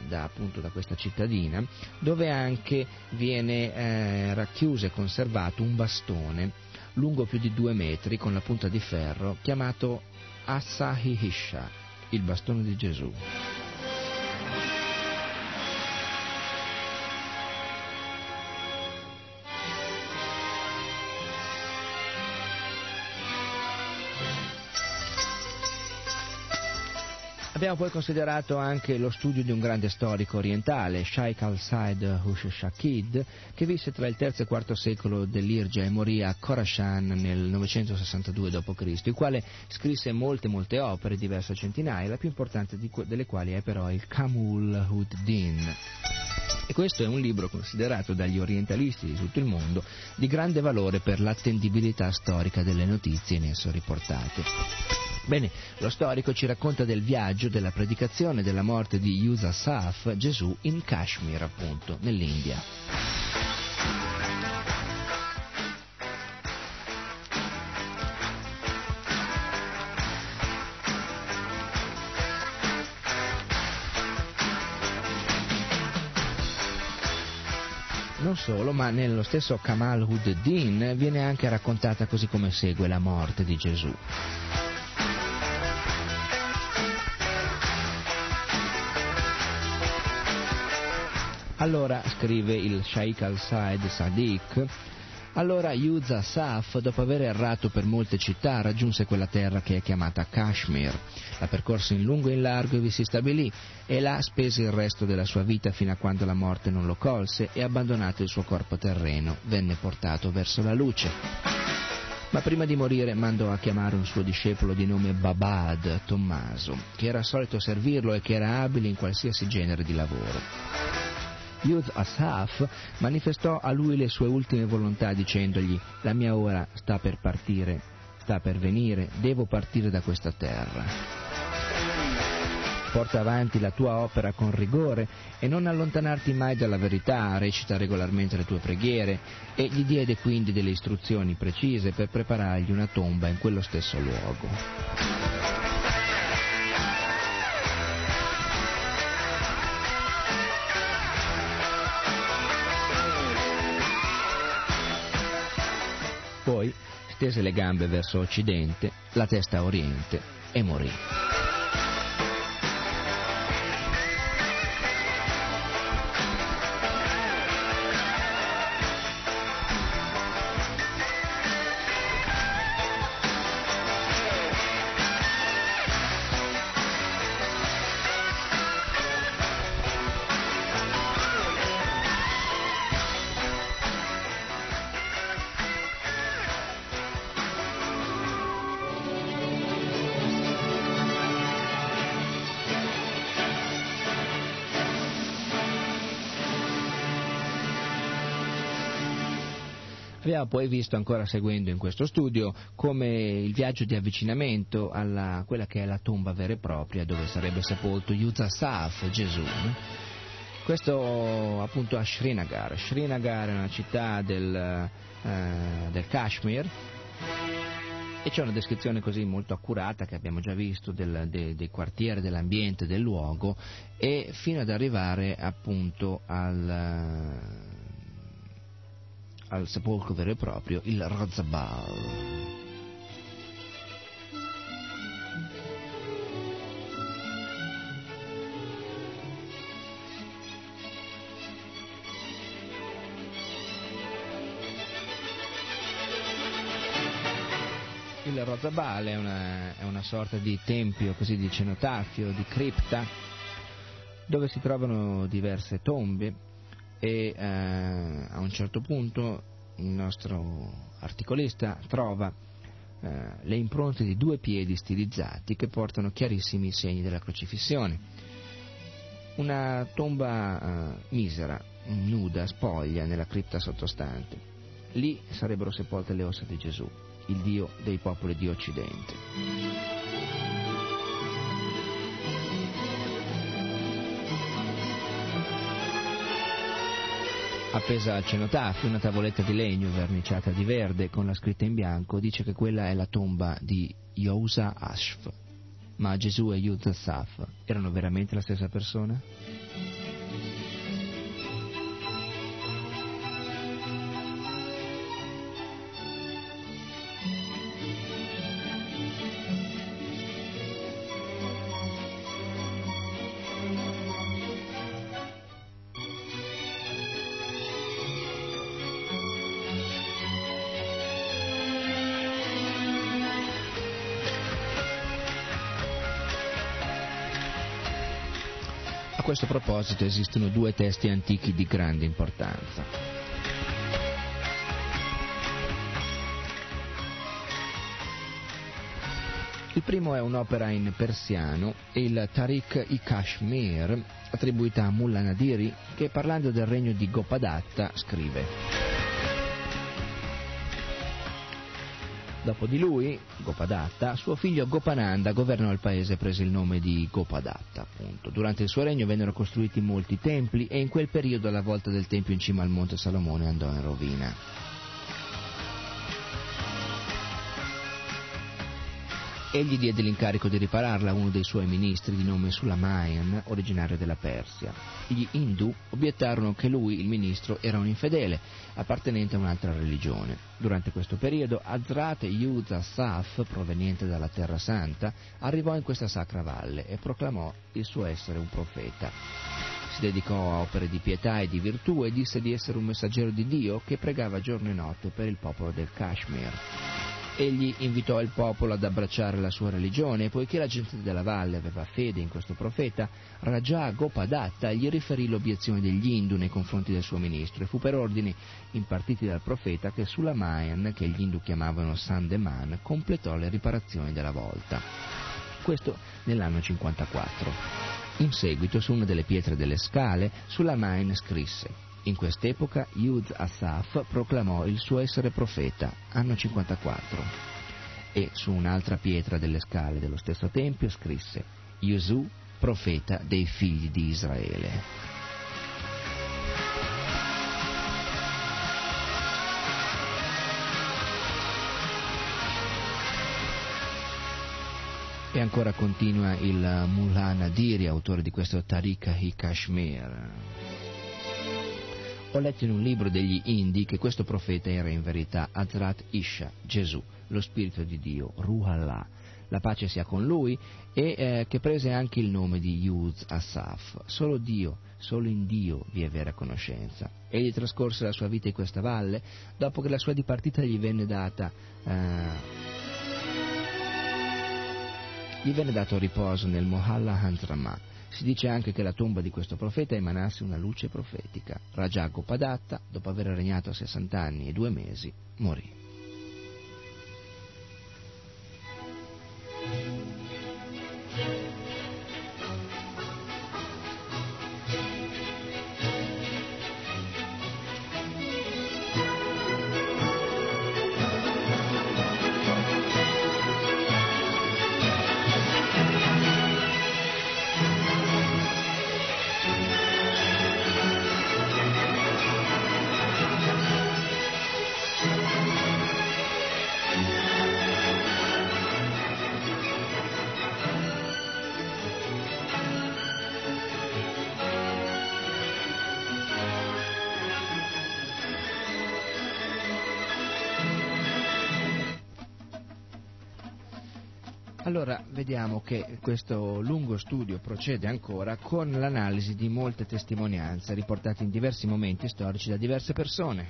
da, appunto, da, questa cittadina, dove anche viene eh, racchiuso e conservato un bastone lungo più di due metri con la punta di ferro chiamato Asahihisha, il bastone di Gesù. Abbiamo poi considerato anche lo studio di un grande storico orientale, Shaykh al-Said Hush Shakid, che visse tra il III e IV secolo dell'Irja e morì a Khorasan nel 962 d.C., il quale scrisse molte molte opere, diverse centinaia, la più importante delle quali è però il Kamul Hud Din. E questo è un libro considerato dagli orientalisti di tutto il mondo di grande valore per l'attendibilità storica delle notizie in esso riportate. Bene, lo storico ci racconta del viaggio, della predicazione della morte di Yusa Saf, Gesù, in Kashmir, appunto, nell'India. Non solo, ma nello stesso Kamal Hud Din viene anche raccontata così come segue la morte di Gesù. Allora, scrive il Shaykh al-Said Sadiq, allora Yuza Saf, dopo aver errato per molte città, raggiunse quella terra che è chiamata Kashmir. La percorse in lungo e in largo e vi si stabilì, e là spese il resto della sua vita fino a quando la morte non lo colse e abbandonato il suo corpo terreno, venne portato verso la luce. Ma prima di morire mandò a chiamare un suo discepolo di nome Babad, Tommaso, che era solito servirlo e che era abile in qualsiasi genere di lavoro. Yud Asaf manifestò a lui le sue ultime volontà dicendogli la mia ora sta per partire, sta per venire, devo partire da questa terra. Porta avanti la tua opera con rigore e non allontanarti mai dalla verità, recita regolarmente le tue preghiere e gli diede quindi delle istruzioni precise per preparargli una tomba in quello stesso luogo. Poi stese le gambe verso occidente, la testa a oriente e morì. Poi visto, ancora seguendo in questo studio, come il viaggio di avvicinamento a quella che è la tomba vera e propria dove sarebbe sepolto Yuzasaf, Gesù. Questo appunto a Srinagar. Srinagar è una città del, eh, del Kashmir e c'è una descrizione così molto accurata che abbiamo già visto del, de, dei quartieri, dell'ambiente, del luogo e fino ad arrivare appunto al al sepolcro vero e proprio, il Razabal. Il Rozabal è è una, sorta di tempio, così di cenotafio, di cripta, dove si trovano diverse tombe e eh, a un certo punto il nostro articolista trova eh, le impronte di due piedi stilizzati che portano chiarissimi segni della crocifissione. una tomba uh, misera, nuda, spoglia nella cripta sottostante. Lì sarebbero sepolte le ossa di Gesù, il Dio dei popoli di Occidente. Appesa al cenotafio una tavoletta di legno verniciata di verde con la scritta in bianco dice che quella è la tomba di Yousa Ashf. Ma Gesù e Yud Saf erano veramente la stessa persona? Questo proposito esistono due testi antichi di grande importanza. Il primo è un'opera in persiano, il Tariq-i Kashmir, attribuita a Mullah Nadiri, che parlando del regno di Gopadatta scrive Dopo di lui, Gopadatta, suo figlio Gopananda governò il paese e prese il nome di Gopadatta. Appunto. Durante il suo regno vennero costruiti molti templi e in quel periodo la volta del tempio in cima al monte Salomone andò in rovina. Egli diede l'incarico di ripararla a uno dei suoi ministri di nome Sulamayan, originario della Persia. Gli Hindu obiettarono che lui, il ministro, era un infedele, appartenente a un'altra religione. Durante questo periodo Azrat Yuza Saf, proveniente dalla Terra Santa, arrivò in questa sacra valle e proclamò il suo essere un profeta. Si dedicò a opere di pietà e di virtù e disse di essere un messaggero di Dio che pregava giorno e notte per il popolo del Kashmir. Egli invitò il popolo ad abbracciare la sua religione e poiché la gente della valle aveva fede in questo profeta, Raja Gopadatta gli riferì l'obiezione degli Hindu nei confronti del suo ministro e fu per ordini impartiti dal profeta che Sulamayan, che gli Hindu chiamavano Sandeman, completò le riparazioni della volta. Questo nell'anno 54. In seguito, su una delle pietre delle scale, Sulamayan scrisse in quest'epoca Yud Asaf proclamò il suo essere profeta, anno 54, e su un'altra pietra delle scale dello stesso tempio scrisse Yusu, profeta dei figli di Israele. E ancora continua il Mullah Nadiri, autore di questo Tariq i Kashmir. Ho letto in un libro degli Indi che questo profeta era in verità Hazrat Isha, Gesù, lo Spirito di Dio, Ruhallah, la pace sia con lui, e eh, che prese anche il nome di Yuz Asaf. Solo Dio, solo in Dio vi è vera conoscenza. Egli trascorse la sua vita in questa valle dopo che la sua dipartita gli venne data. Eh, gli venne dato riposo nel Mohalla Hanzramah si dice anche che la tomba di questo profeta emanasse una luce profetica. Raja Gopadatta, dopo aver regnato 60 anni e due mesi, morì. Che questo lungo studio procede ancora con l'analisi di molte testimonianze riportate in diversi momenti storici da diverse persone.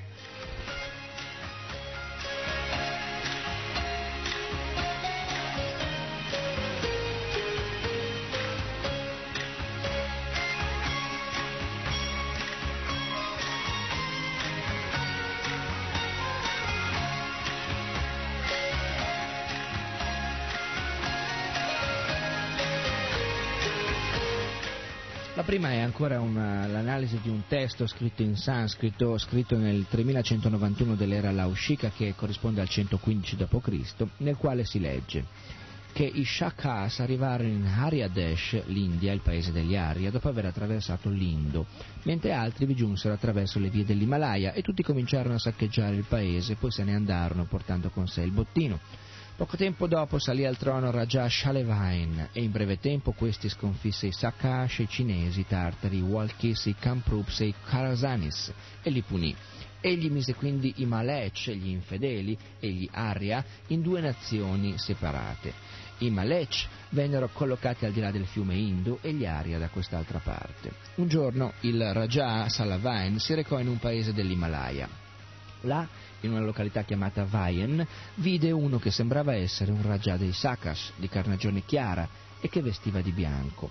Ancora una, l'analisi di un testo scritto in sanscrito, scritto nel 3191 dell'era Laushika, che corrisponde al 115 d.C., nel quale si legge che i Shakas arrivarono in Hariadesh, l'India, il paese degli Arya, dopo aver attraversato l'Indo, mentre altri vi giunsero attraverso le vie dell'Himalaya e tutti cominciarono a saccheggiare il paese, poi se ne andarono portando con sé il bottino. Poco tempo dopo salì al trono Raja Shalevain e in breve tempo questi sconfisse i Sakash, i cinesi, i tartari, i Walkis, i Kamprups e i Karazanis e li punì. Egli mise quindi i Malech, gli infedeli, e gli Arya in due nazioni separate. I Malech vennero collocati al di là del fiume Indo e gli Arya da quest'altra parte. Un giorno il Raja Salavain si recò in un paese dell'Himalaya. Là, in una località chiamata Vayen, vide uno che sembrava essere un Raja dei Sakas, di carnagione chiara, e che vestiva di bianco.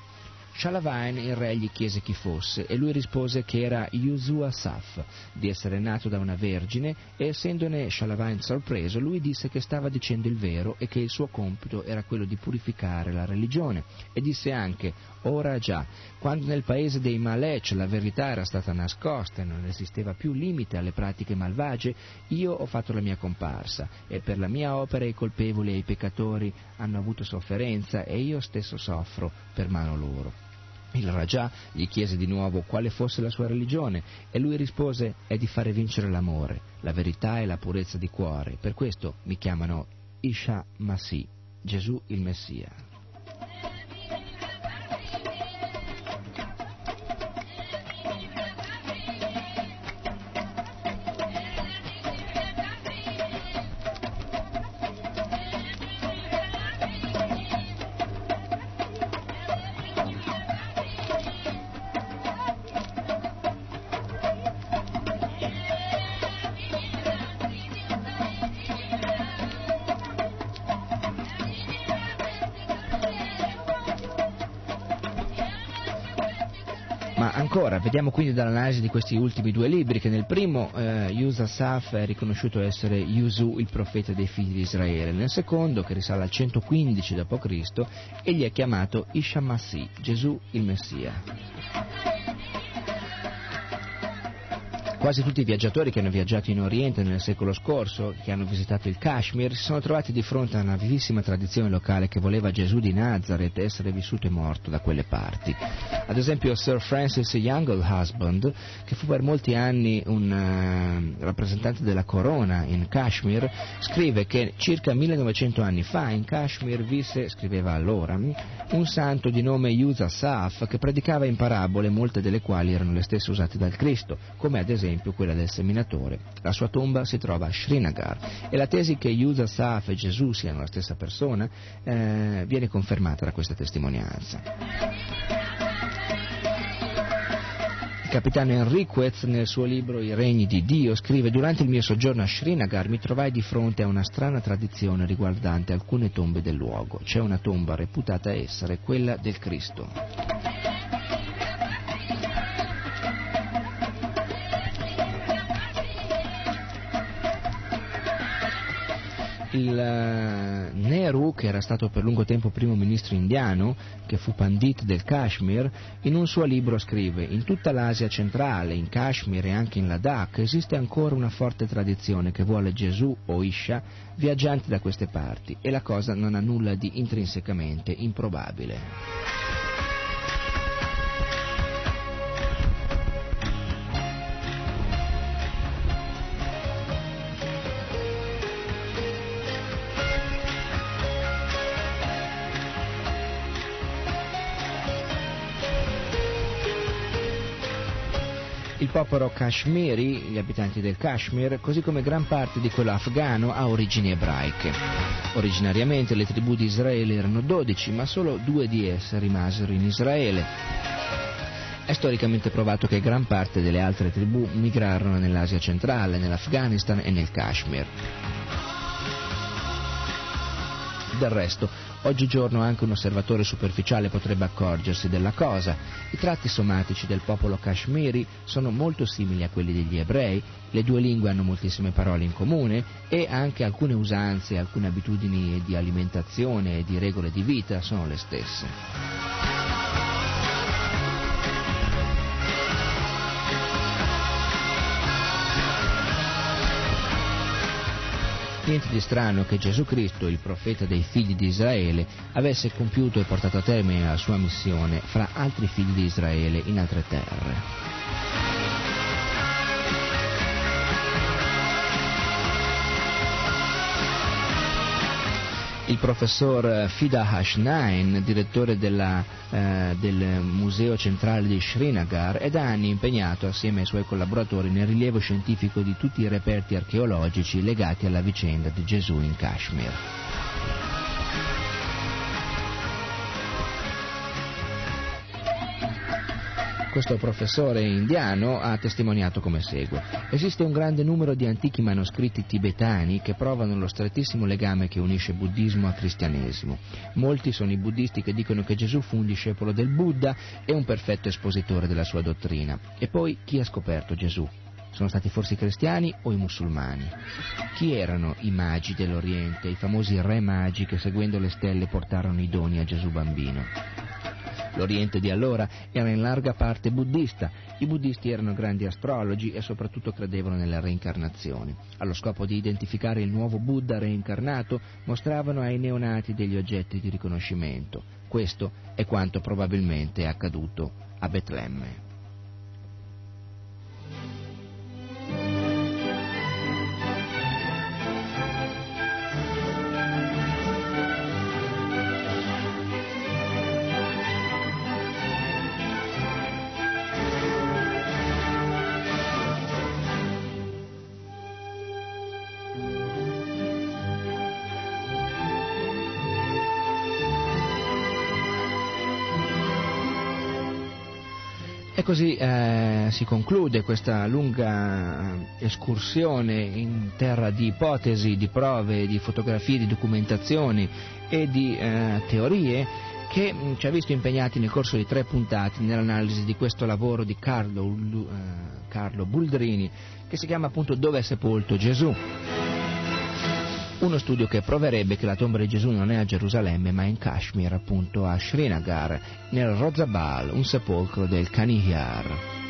Shalavain il re gli chiese chi fosse e lui rispose che era Yuzu Asaf, di essere nato da una vergine e essendone Shalavain sorpreso lui disse che stava dicendo il vero e che il suo compito era quello di purificare la religione e disse anche ora già, quando nel paese dei Malech la verità era stata nascosta e non esisteva più limite alle pratiche malvagie, io ho fatto la mia comparsa e per la mia opera i colpevoli e i peccatori hanno avuto sofferenza e io stesso soffro per mano loro. Il Raja gli chiese di nuovo quale fosse la sua religione e lui rispose è di fare vincere l'amore, la verità e la purezza di cuore. Per questo mi chiamano Isha Masih, Gesù il Messia. Ancora, vediamo quindi dall'analisi di questi ultimi due libri che nel primo eh, Yusa Saf è riconosciuto essere Yusu, il profeta dei figli di Israele, nel secondo, che risale al 115 d.C., egli è chiamato Ishamasi, Gesù il Messia. Quasi tutti i viaggiatori che hanno viaggiato in Oriente nel secolo scorso, che hanno visitato il Kashmir, si sono trovati di fronte a una vivissima tradizione locale che voleva Gesù di Nazareth essere vissuto e morto da quelle parti. Ad esempio Sir Francis Youngle Husband, che fu per molti anni un uh, rappresentante della corona in Kashmir, scrive che circa 1900 anni fa in Kashmir visse, scriveva allora, un santo di nome Yuza Saf che predicava in parabole, molte delle quali erano le stesse usate dal Cristo, come ad esempio quella del seminatore. La sua tomba si trova a Srinagar e la tesi che Yusa Saf e Gesù siano la stessa persona eh, viene confermata da questa testimonianza. Capitano Enriquez nel suo libro I regni di Dio scrive durante il mio soggiorno a Srinagar mi trovai di fronte a una strana tradizione riguardante alcune tombe del luogo. C'è una tomba reputata essere quella del Cristo. Il eh, Nehru, che era stato per lungo tempo primo ministro indiano, che fu Pandit del Kashmir, in un suo libro scrive in tutta l'Asia centrale, in Kashmir e anche in Ladakh esiste ancora una forte tradizione che vuole Gesù o Isha viaggianti da queste parti e la cosa non ha nulla di intrinsecamente improbabile. Popolo kashmiri, gli abitanti del Kashmir, così come gran parte di quello afghano, ha origini ebraiche. Originariamente le tribù di Israele erano 12, ma solo due di esse rimasero in Israele. È storicamente provato che gran parte delle altre tribù migrarono nell'Asia centrale, nell'Afghanistan e nel Kashmir. Del resto, Oggigiorno anche un osservatore superficiale potrebbe accorgersi della cosa. I tratti somatici del popolo kashmiri sono molto simili a quelli degli ebrei, le due lingue hanno moltissime parole in comune e anche alcune usanze, alcune abitudini di alimentazione e di regole di vita sono le stesse. Niente di strano che Gesù Cristo, il profeta dei figli di Israele, avesse compiuto e portato a termine la sua missione fra altri figli di Israele in altre terre. Il professor Fida Hashnain, direttore della, eh, del Museo Centrale di Srinagar, è da anni impegnato assieme ai suoi collaboratori nel rilievo scientifico di tutti i reperti archeologici legati alla vicenda di Gesù in Kashmir. Questo professore indiano ha testimoniato come segue. Esiste un grande numero di antichi manoscritti tibetani che provano lo strettissimo legame che unisce buddismo a cristianesimo. Molti sono i buddisti che dicono che Gesù fu un discepolo del Buddha e un perfetto espositore della sua dottrina. E poi chi ha scoperto Gesù? Sono stati forse i cristiani o i musulmani? Chi erano i magi dell'Oriente, i famosi re magi che seguendo le stelle portarono i doni a Gesù bambino? L'Oriente di allora era in larga parte buddista. I buddisti erano grandi astrologi e soprattutto credevano nella reincarnazione. Allo scopo di identificare il nuovo Buddha reincarnato, mostravano ai neonati degli oggetti di riconoscimento. Questo è quanto probabilmente è accaduto a Betlemme. Così eh, si conclude questa lunga eh, escursione in terra di ipotesi, di prove, di fotografie, di documentazioni e di eh, teorie che mm, ci ha visto impegnati nel corso di tre puntate nell'analisi di questo lavoro di Carlo, uh, Carlo Buldrini che si chiama appunto Dove è sepolto Gesù uno studio che proverebbe che la tomba di Gesù non è a Gerusalemme ma in Kashmir, appunto a Srinagar, nel Rozabal, un sepolcro del Kanihar.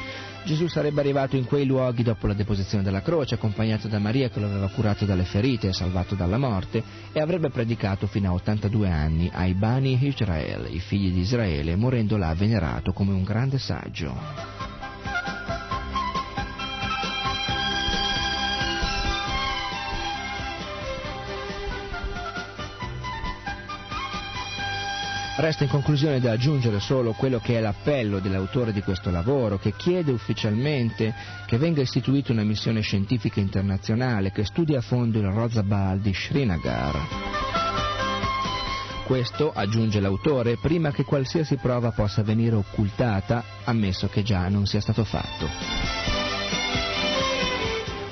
Gesù sarebbe arrivato in quei luoghi dopo la deposizione della croce, accompagnato da Maria che lo aveva curato dalle ferite e salvato dalla morte, e avrebbe predicato fino a 82 anni ai Bani Israel, i figli di Israele, morendo là venerato come un grande saggio. Resta in conclusione da aggiungere solo quello che è l'appello dell'autore di questo lavoro, che chiede ufficialmente che venga istituita una missione scientifica internazionale che studi a fondo il Rozabal di Srinagar. Questo, aggiunge l'autore, prima che qualsiasi prova possa venire occultata, ammesso che già non sia stato fatto.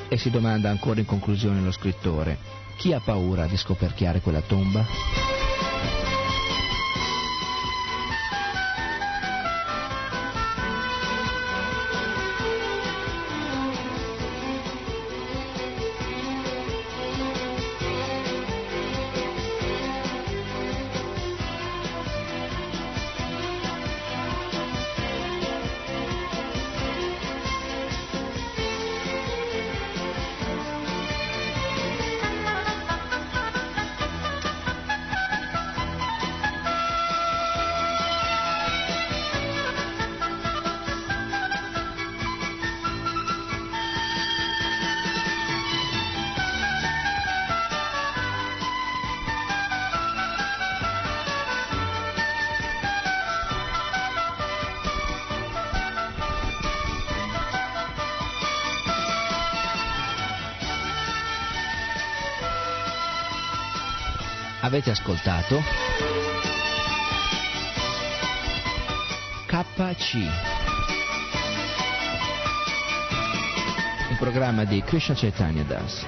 E si domanda ancora in conclusione lo scrittore, chi ha paura di scoperchiare quella tomba? Avete ascoltato? KC. Un programma di Krishna Chaitanya Das.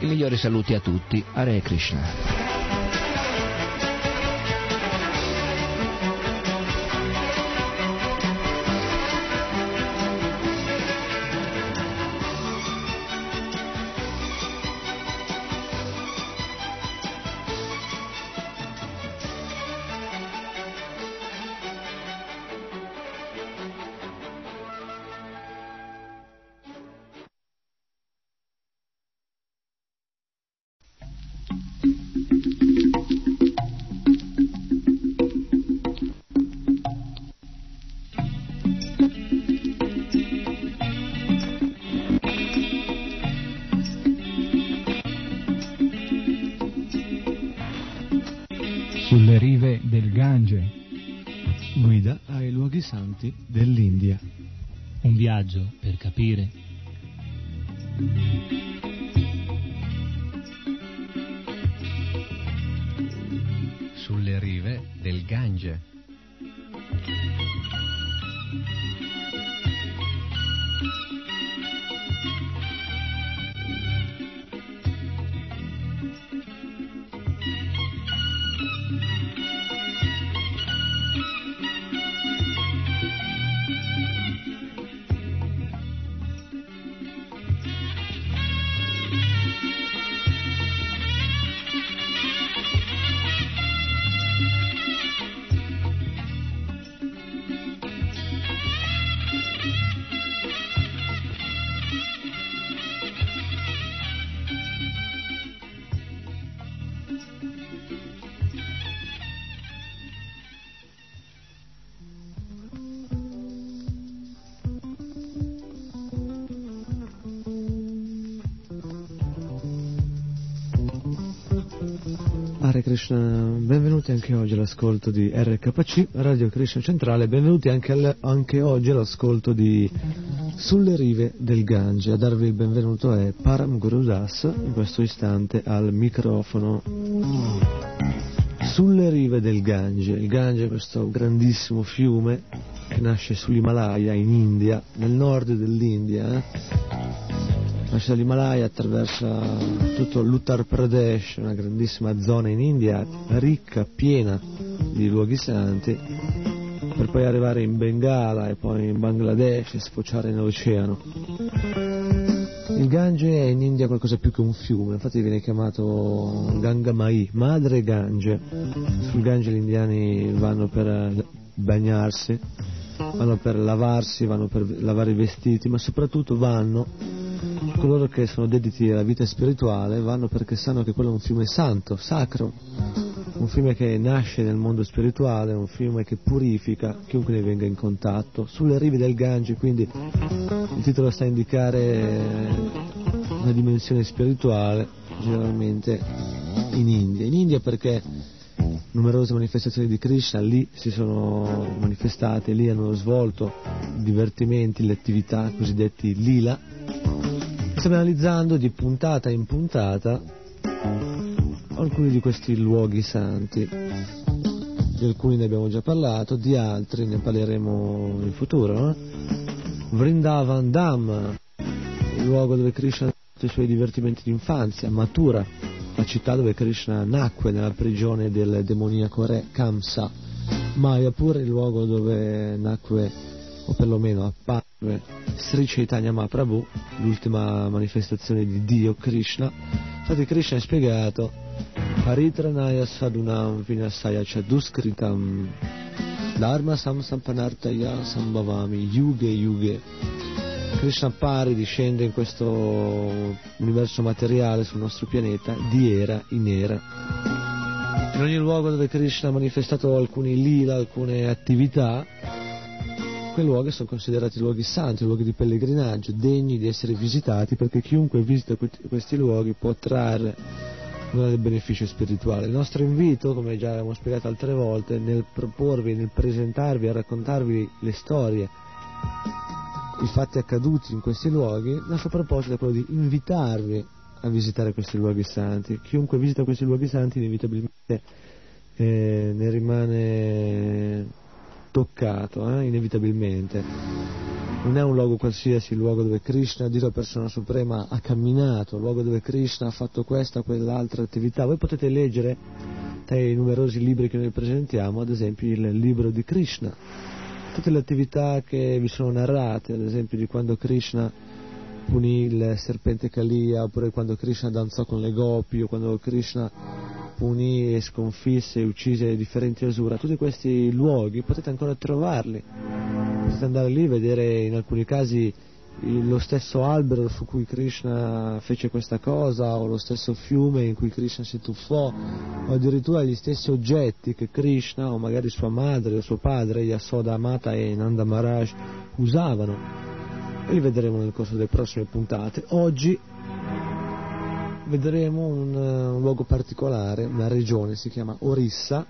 I migliori saluti a tutti. Hare Krishna. Luoghi santi dell'India. Un viaggio per capire. All'ascolto di RKC, Radio Krishna Centrale, benvenuti anche, al- anche oggi all'ascolto di Sulle rive del Gange. A darvi il benvenuto è Param Gurudas, in questo istante al microfono. Sulle rive del Gange, il Gange è questo grandissimo fiume che nasce sull'Himalaya in India, nel nord dell'India, eh? nasce dall'Himalaya, attraversa tutto l'Uttar Pradesh, una grandissima zona in India, ricca, piena di luoghi santi, per poi arrivare in Bengala e poi in Bangladesh e sfociare nell'oceano. Il Gange è in India qualcosa più che un fiume, infatti viene chiamato Gangamai, madre Gange. Sul Gange gli indiani vanno per bagnarsi, vanno per lavarsi, vanno per lavare i vestiti, ma soprattutto vanno coloro che sono dediti alla vita spirituale vanno perché sanno che quello è un fiume santo, sacro, un fiume che nasce nel mondo spirituale, un fiume che purifica chiunque ne venga in contatto. Sulle rive del Gange, quindi il titolo sta a indicare una dimensione spirituale, generalmente in India. In India perché numerose manifestazioni di Krishna lì si sono manifestate, lì hanno svolto divertimenti, le attività cosiddetti lila. Stiamo analizzando di puntata in puntata alcuni di questi luoghi santi. Di alcuni ne abbiamo già parlato, di altri ne parleremo in futuro. Eh? Vrindavan Dham, il luogo dove Krishna ha fatto i suoi divertimenti di infanzia, Mathura, la città dove Krishna nacque nella prigione del demoniaco re Kamsa, Mayapur, il luogo dove nacque, o perlomeno apparve, Sri Chaitanya Mahaprabhu, l'ultima manifestazione di Dio Krishna. Infatti Krishna ha spiegato Paritranaya sadunam vinasaya chaduskritam dharma samsampanartaya sambhavami yuge yuge Krishna appare, discende in questo universo materiale sul nostro pianeta di era in era. In ogni luogo dove Krishna ha manifestato alcuni lila, alcune attività, quei luoghi sono considerati luoghi santi, luoghi di pellegrinaggio, degni di essere visitati perché chiunque visita que- questi luoghi può trarre del beneficio spirituale. Il nostro invito, come già abbiamo spiegato altre volte, nel proporvi, nel presentarvi e raccontarvi le storie i fatti accaduti in questi luoghi, il nostro proposito è quello di invitarvi a visitare questi luoghi santi. Chiunque visita questi luoghi santi inevitabilmente eh, ne rimane toccato, eh, inevitabilmente. Non è un luogo qualsiasi il luogo dove Krishna, Dio persona suprema, ha camminato, il luogo dove Krishna ha fatto questa o quell'altra attività. Voi potete leggere tra i numerosi libri che noi presentiamo, ad esempio il libro di Krishna, tutte le attività che vi sono narrate, ad esempio di quando Krishna punì il serpente Kalia, oppure quando Krishna danzò con le gopi, o quando Krishna punì e sconfisse uccise differenti asura, tutti questi luoghi potete ancora trovarli, potete andare lì e vedere in alcuni casi lo stesso albero su cui Krishna fece questa cosa, o lo stesso fiume in cui Krishna si tuffò, o addirittura gli stessi oggetti che Krishna, o magari sua madre o suo padre, Yasoda Amata e Nanda Maharaj, usavano. E li vedremo nel corso delle prossime puntate. Oggi vedremo un, eh, un luogo particolare, una regione, si chiama Orissa.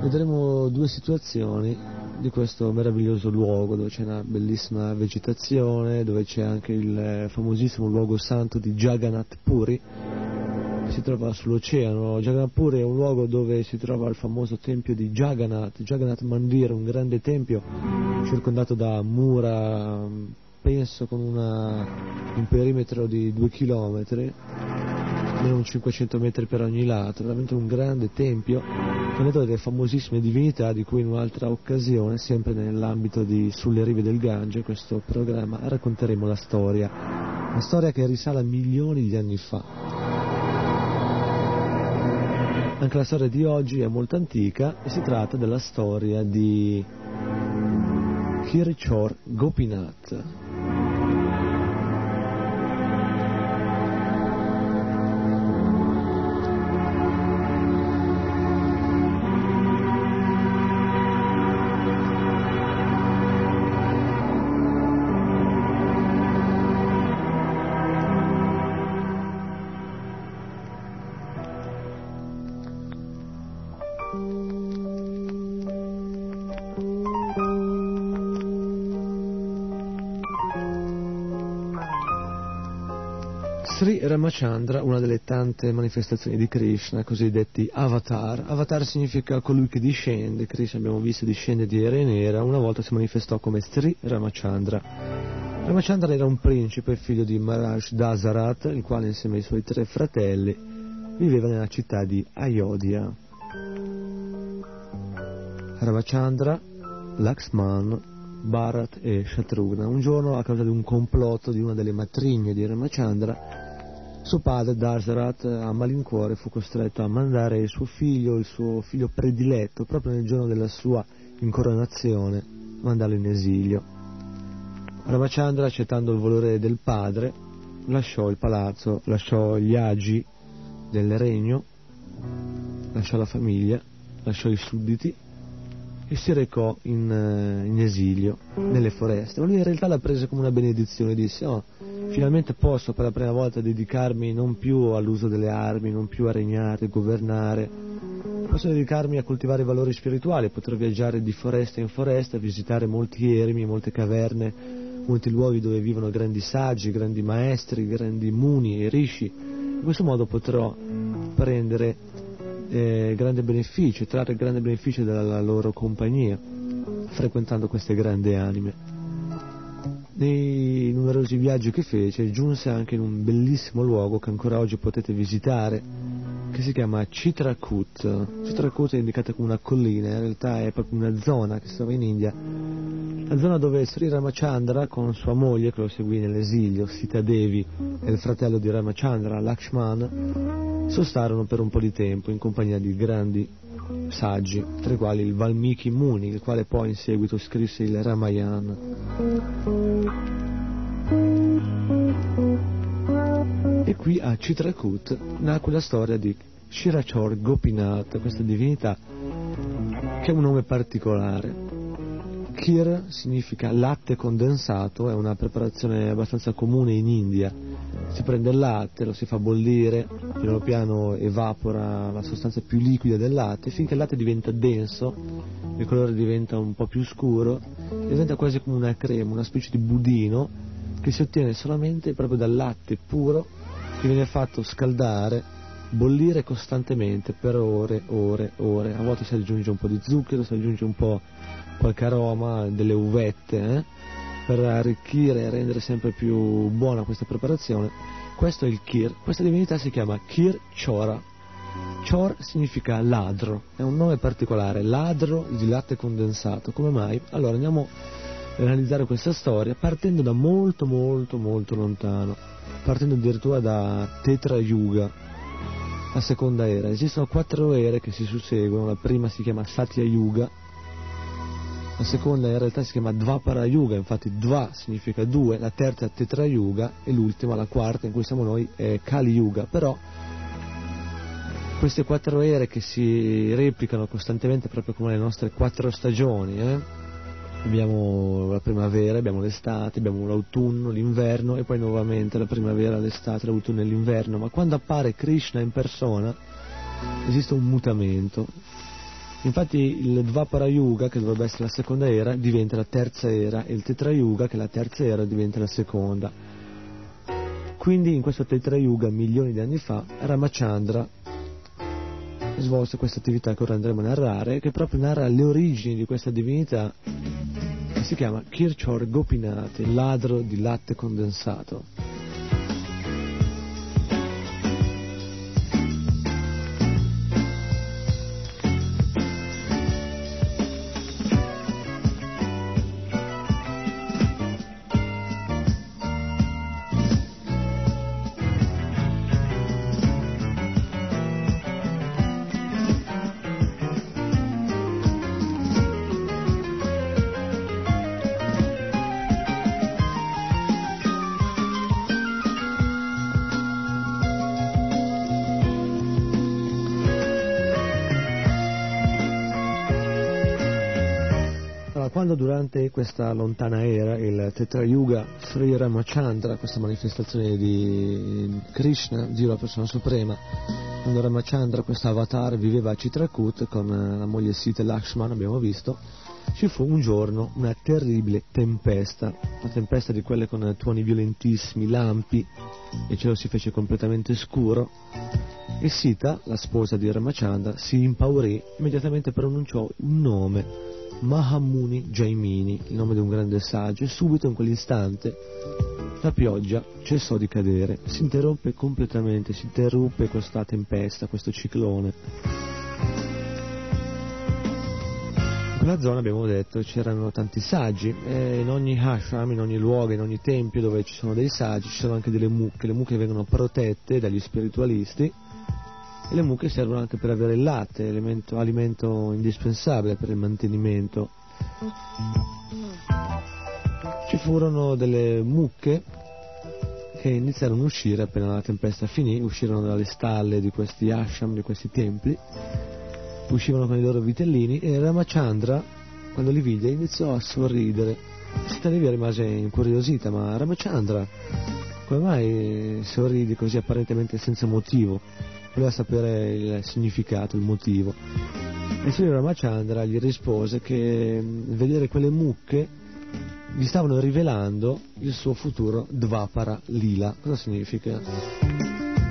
Vedremo due situazioni di questo meraviglioso luogo dove c'è una bellissima vegetazione, dove c'è anche il eh, famosissimo luogo santo di Jagannath Puri, che si trova sull'oceano. Jagannath Puri è un luogo dove si trova il famoso tempio di Jagannath, Jagannath Mandir, un grande tempio circondato da mura, penso con una- un perimetro di due chilometri, almeno un 500 metri per ogni lato, veramente un grande tempio, fondato delle famosissime divinità di cui in un'altra occasione, sempre nell'ambito di Sulle rive del Gange, questo programma, racconteremo la storia, una storia che risale a milioni di anni fa. Anche la storia di oggi è molto antica e si tratta della storia di Kirchor Gopinath. Sri Ramachandra, una delle tante manifestazioni di Krishna, cosiddetti avatar. Avatar significa colui che discende, Krishna abbiamo visto discende di era in era, una volta si manifestò come Sri Ramachandra. Ramachandra era un principe, figlio di Maharaj Dasarat, il quale insieme ai suoi tre fratelli viveva nella città di Ayodhya. Ramachandra, Lakshman, Bharat e Shatrugna. Un giorno, a causa di un complotto di una delle matrigne di Ramachandra, suo padre Dasarat a malincuore fu costretto a mandare il suo figlio, il suo figlio prediletto, proprio nel giorno della sua incoronazione, mandarlo in esilio. Ramachandra, accettando il volere del padre, lasciò il palazzo, lasciò gli agi del regno, lasciò la famiglia, lasciò i sudditi e si recò in, eh, in esilio nelle foreste. Ma lui in realtà l'ha presa come una benedizione, disse, oh, finalmente posso per la prima volta dedicarmi non più all'uso delle armi, non più a regnare, governare, posso dedicarmi a coltivare valori spirituali, potrò viaggiare di foresta in foresta, visitare molti eremi, molte caverne, molti luoghi dove vivono grandi saggi, grandi maestri, grandi muni e rishi. In questo modo potrò prendere eh, grande beneficio, trarre grande beneficio dalla loro compagnia, frequentando queste grandi anime. Nei numerosi viaggi che fece giunse anche in un bellissimo luogo che ancora oggi potete visitare, che si chiama Chitrakut. Chitrakut è indicata come una collina, in realtà è proprio una zona che si trova in India, la zona dove Sri Ramachandra con sua moglie che lo seguì nell'esilio, Sita Devi e il fratello di Ramachandra, Lakshman, sostarono per un po' di tempo in compagnia di grandi saggi, tra i quali il Valmiki Muni, il quale poi in seguito scrisse il Ramayana. E qui a Chitrakut nacque la storia di Shirachor Gopinath, questa divinità che ha un nome particolare. Kir significa latte condensato, è una preparazione abbastanza comune in India. Si prende il latte, lo si fa bollire, piano piano evapora la sostanza più liquida del latte, finché il latte diventa denso, il colore diventa un po' più scuro, diventa quasi come una crema, una specie di budino che si ottiene solamente proprio dal latte puro che viene fatto scaldare, bollire costantemente per ore, ore, ore. A volte si aggiunge un po' di zucchero, si aggiunge un po' qualche aroma, delle uvette, eh, per arricchire e rendere sempre più buona questa preparazione. Questo è il Kir. Questa divinità si chiama Kir Chora. Chor significa ladro, è un nome particolare, ladro di latte condensato. Come mai? Allora andiamo ad analizzare questa storia partendo da molto molto molto lontano, partendo addirittura da Tetra Yuga, la seconda era. Esistono quattro ere che si susseguono, la prima si chiama Satya Yuga, la seconda in realtà si chiama Dvapara Yuga, infatti Dva significa due, la terza Tetra Yuga e l'ultima, la quarta in cui siamo noi, è Kali Yuga, però queste quattro ere che si replicano costantemente proprio come le nostre quattro stagioni, eh? Abbiamo la primavera, abbiamo l'estate, abbiamo l'autunno, l'inverno e poi nuovamente la primavera, l'estate, l'autunno e l'inverno, ma quando appare Krishna in persona esiste un mutamento. Infatti il Dvapara Yuga, che dovrebbe essere la seconda era, diventa la terza era e il Tetra Yuga, che è la terza era, diventa la seconda. Quindi in questo Tetra Yuga, milioni di anni fa, Ramachandra svolse questa attività che ora andremo a narrare, che proprio narra le origini di questa divinità si chiama Kirchor Gopinath, il ladro di latte condensato. Questa lontana era il Tetra Yuga Sri Ramachandra, questa manifestazione di Krishna, Dio la persona suprema, quando Ramachandra, questo avatar, viveva a Chitrakut con la moglie Sita Lakshman, abbiamo visto, ci fu un giorno una terribile tempesta, una tempesta di quelle con tuoni violentissimi, lampi, il cielo si fece completamente scuro, e Sita, la sposa di Ramachandra, si impaurì, immediatamente pronunciò un nome Mahamuni Jaimini, il nome di un grande saggio, e subito in quell'istante la pioggia cessò di cadere, si interrompe completamente, si interruppe questa tempesta, questo ciclone. In quella zona abbiamo detto c'erano tanti saggi e in ogni ashram, in ogni luogo, in ogni tempio dove ci sono dei saggi ci sono anche delle mucche, le mucche vengono protette dagli spiritualisti e le mucche servono anche per avere il latte, alimento, indispensabile per il mantenimento. Ci furono delle mucche che iniziarono a uscire appena la tempesta finì, uscirono dalle stalle di questi ashram, di questi templi, uscivano con i loro vitellini e Ramachandra, quando li vide, iniziò a sorridere. Sitadevi rimase incuriosita, ma Ramachandra, come mai sorridi così apparentemente senza motivo? Voleva sapere il significato, il motivo. E Sri Ramachandra gli rispose che mm, vedere quelle mucche gli stavano rivelando il suo futuro Dvapara Lila. Cosa significa?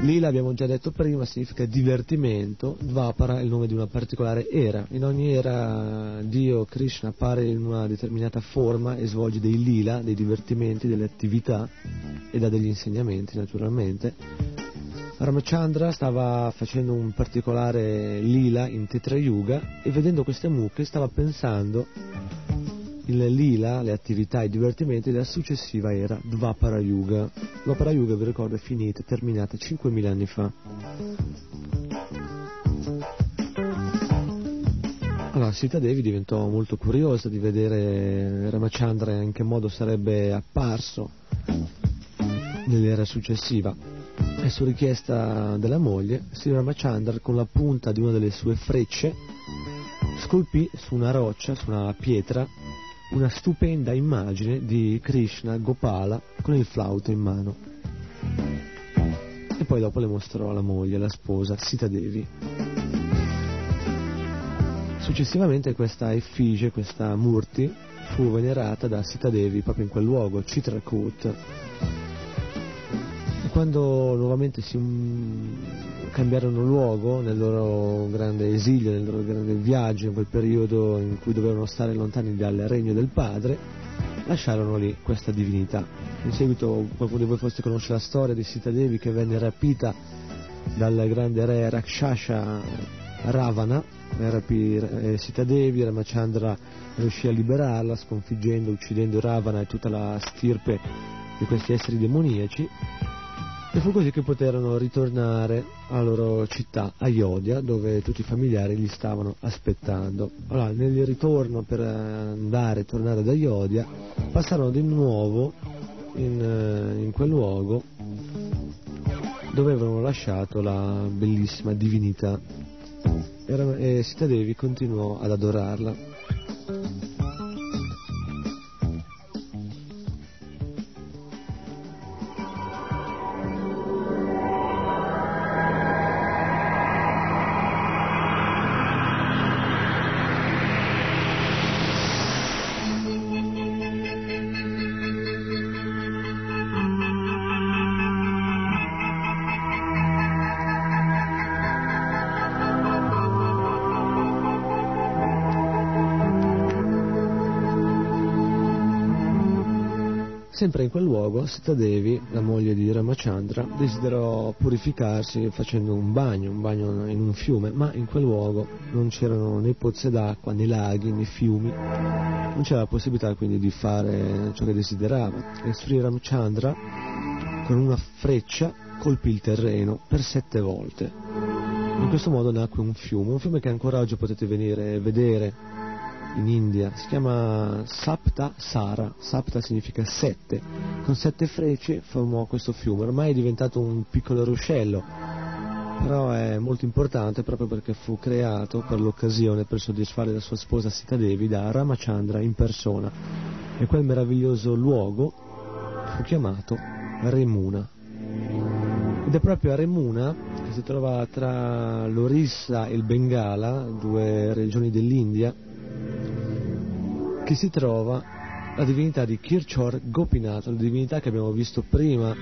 Lila, abbiamo già detto prima, significa divertimento, Dvapara è il nome di una particolare era. In ogni era Dio, Krishna, appare in una determinata forma e svolge dei lila, dei divertimenti, delle attività e dà degli insegnamenti naturalmente Ramachandra stava facendo un particolare lila in Tetra Yuga e vedendo queste mucche stava pensando il lila, le attività e i divertimenti della successiva era Dvapara Yuga. Dvapara Yuga, vi ricordo, è finita, terminata 5.000 anni fa. Allora, Sita Devi diventò molto curiosa di vedere Ramachandra in che modo sarebbe apparso nell'era successiva e su richiesta della moglie, Sri Ramachandra con la punta di una delle sue frecce scolpì su una roccia, su una pietra, una stupenda immagine di Krishna Gopala con il flauto in mano. E poi dopo le mostrò alla moglie, la sposa, Sita Devi. Successivamente questa effigie, questa murti, fu venerata da Sita Devi proprio in quel luogo, Chitrakut, quando nuovamente si um, cambiarono luogo nel loro grande esilio, nel loro grande viaggio, in quel periodo in cui dovevano stare lontani dal regno del padre, lasciarono lì questa divinità. In seguito qualcuno di voi forse conosce la storia di Sita Devi che venne rapita dal grande re Rakshasha Ravana, rapì eh, Sita Devi, Ramachandra riuscì a liberarla sconfiggendo, uccidendo Ravana e tutta la stirpe di questi esseri demoniaci E fu così che poterono ritornare alla loro città, a Iodia, dove tutti i familiari li stavano aspettando. Allora, nel ritorno per andare e tornare da Iodia, passarono di nuovo in, eh, in quel luogo dove avevano lasciato la bellissima divinità. Era, e Sitadevi continuò ad adorarla. Luogo Sita Devi, la moglie di Ramachandra, desiderò purificarsi facendo un bagno, un bagno in un fiume, ma in quel luogo non c'erano né pozze d'acqua, né laghi, né fiumi, non c'era la possibilità quindi di fare ciò che desiderava. E Sri Ramachandra con una freccia colpì il terreno per sette volte. In questo modo nacque un fiume, un fiume che ancora oggi potete venire a vedere in India, si chiama Sapta Sara, Sapta significa sette, con sette frecce formò questo fiume, ormai è diventato un piccolo ruscello, però è molto importante proprio perché fu creato per l'occasione per soddisfare la sua sposa Sita Devi da Ramachandra in persona. E quel meraviglioso luogo fu chiamato Remuna. Ed è proprio a Remuna, che si trova tra l'Orissa e il Bengala, due regioni dell'India, che si trova la divinità di Kirchor Gopinath, la divinità che abbiamo visto prima,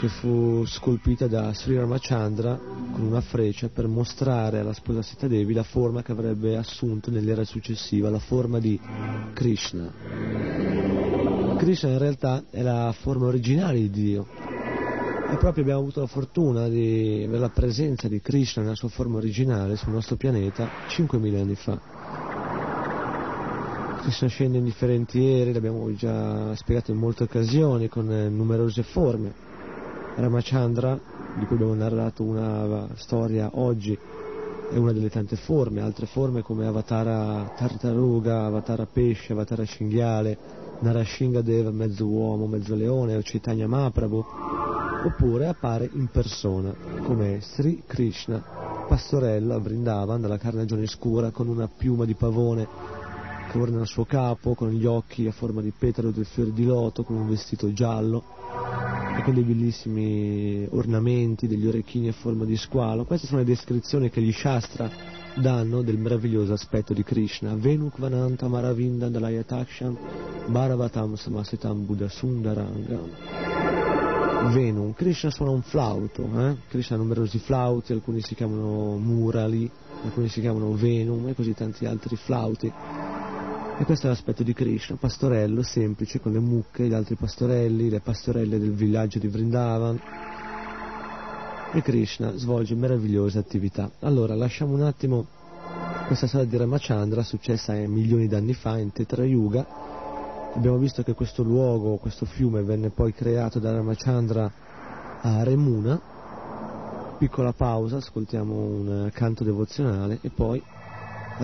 che fu scolpita da Sri Ramachandra con una freccia per mostrare alla sposa Sita Devi la forma che avrebbe assunto nell'era successiva, la forma di Krishna. Krishna in realtà è la forma originale di Dio. E proprio abbiamo avuto la fortuna di avere la presenza di Krishna nella sua forma originale sul nostro pianeta 5.000 anni fa. Krishna scende in differenti ere, l'abbiamo già spiegato in molte occasioni, con eh, numerose forme. Ramachandra, di cui abbiamo narrato una storia oggi, è una delle tante forme, altre forme come Avatara Tartaruga, Avatara Pesce, Avatara Cinghiale, Narashingadeva, mezzo uomo, mezzo leone, o Chaitanya Mahaprabhu, oppure appare in persona come Sri Krishna, pastorello a Vrindavan dalla carnagione scura con una piuma di pavone orna il suo capo, con gli occhi a forma di petalo del fiore di loto, con un vestito giallo e con dei bellissimi ornamenti, degli orecchini a forma di squalo. Queste sono le descrizioni che gli Shastra danno del meraviglioso aspetto di Krishna. Venukvananta Maravinda Dalayatakshan Bharavatam Samasitam Buddha Sundarangam. Venum, Krishna suona un flauto, eh? Krishna ha numerosi flauti, alcuni si chiamano Murali, alcuni si chiamano Venum e così tanti altri flauti. E questo è l'aspetto di Krishna, pastorello semplice con le mucche, gli altri pastorelli, le pastorelle del villaggio di Vrindavan. E Krishna svolge meravigliose attività. Allora, lasciamo un attimo questa storia di Ramachandra, successa milioni d'anni fa in Tetra Yuga. Abbiamo visto che questo luogo, questo fiume, venne poi creato da Ramachandra a Remuna. Piccola pausa, ascoltiamo un canto devozionale e poi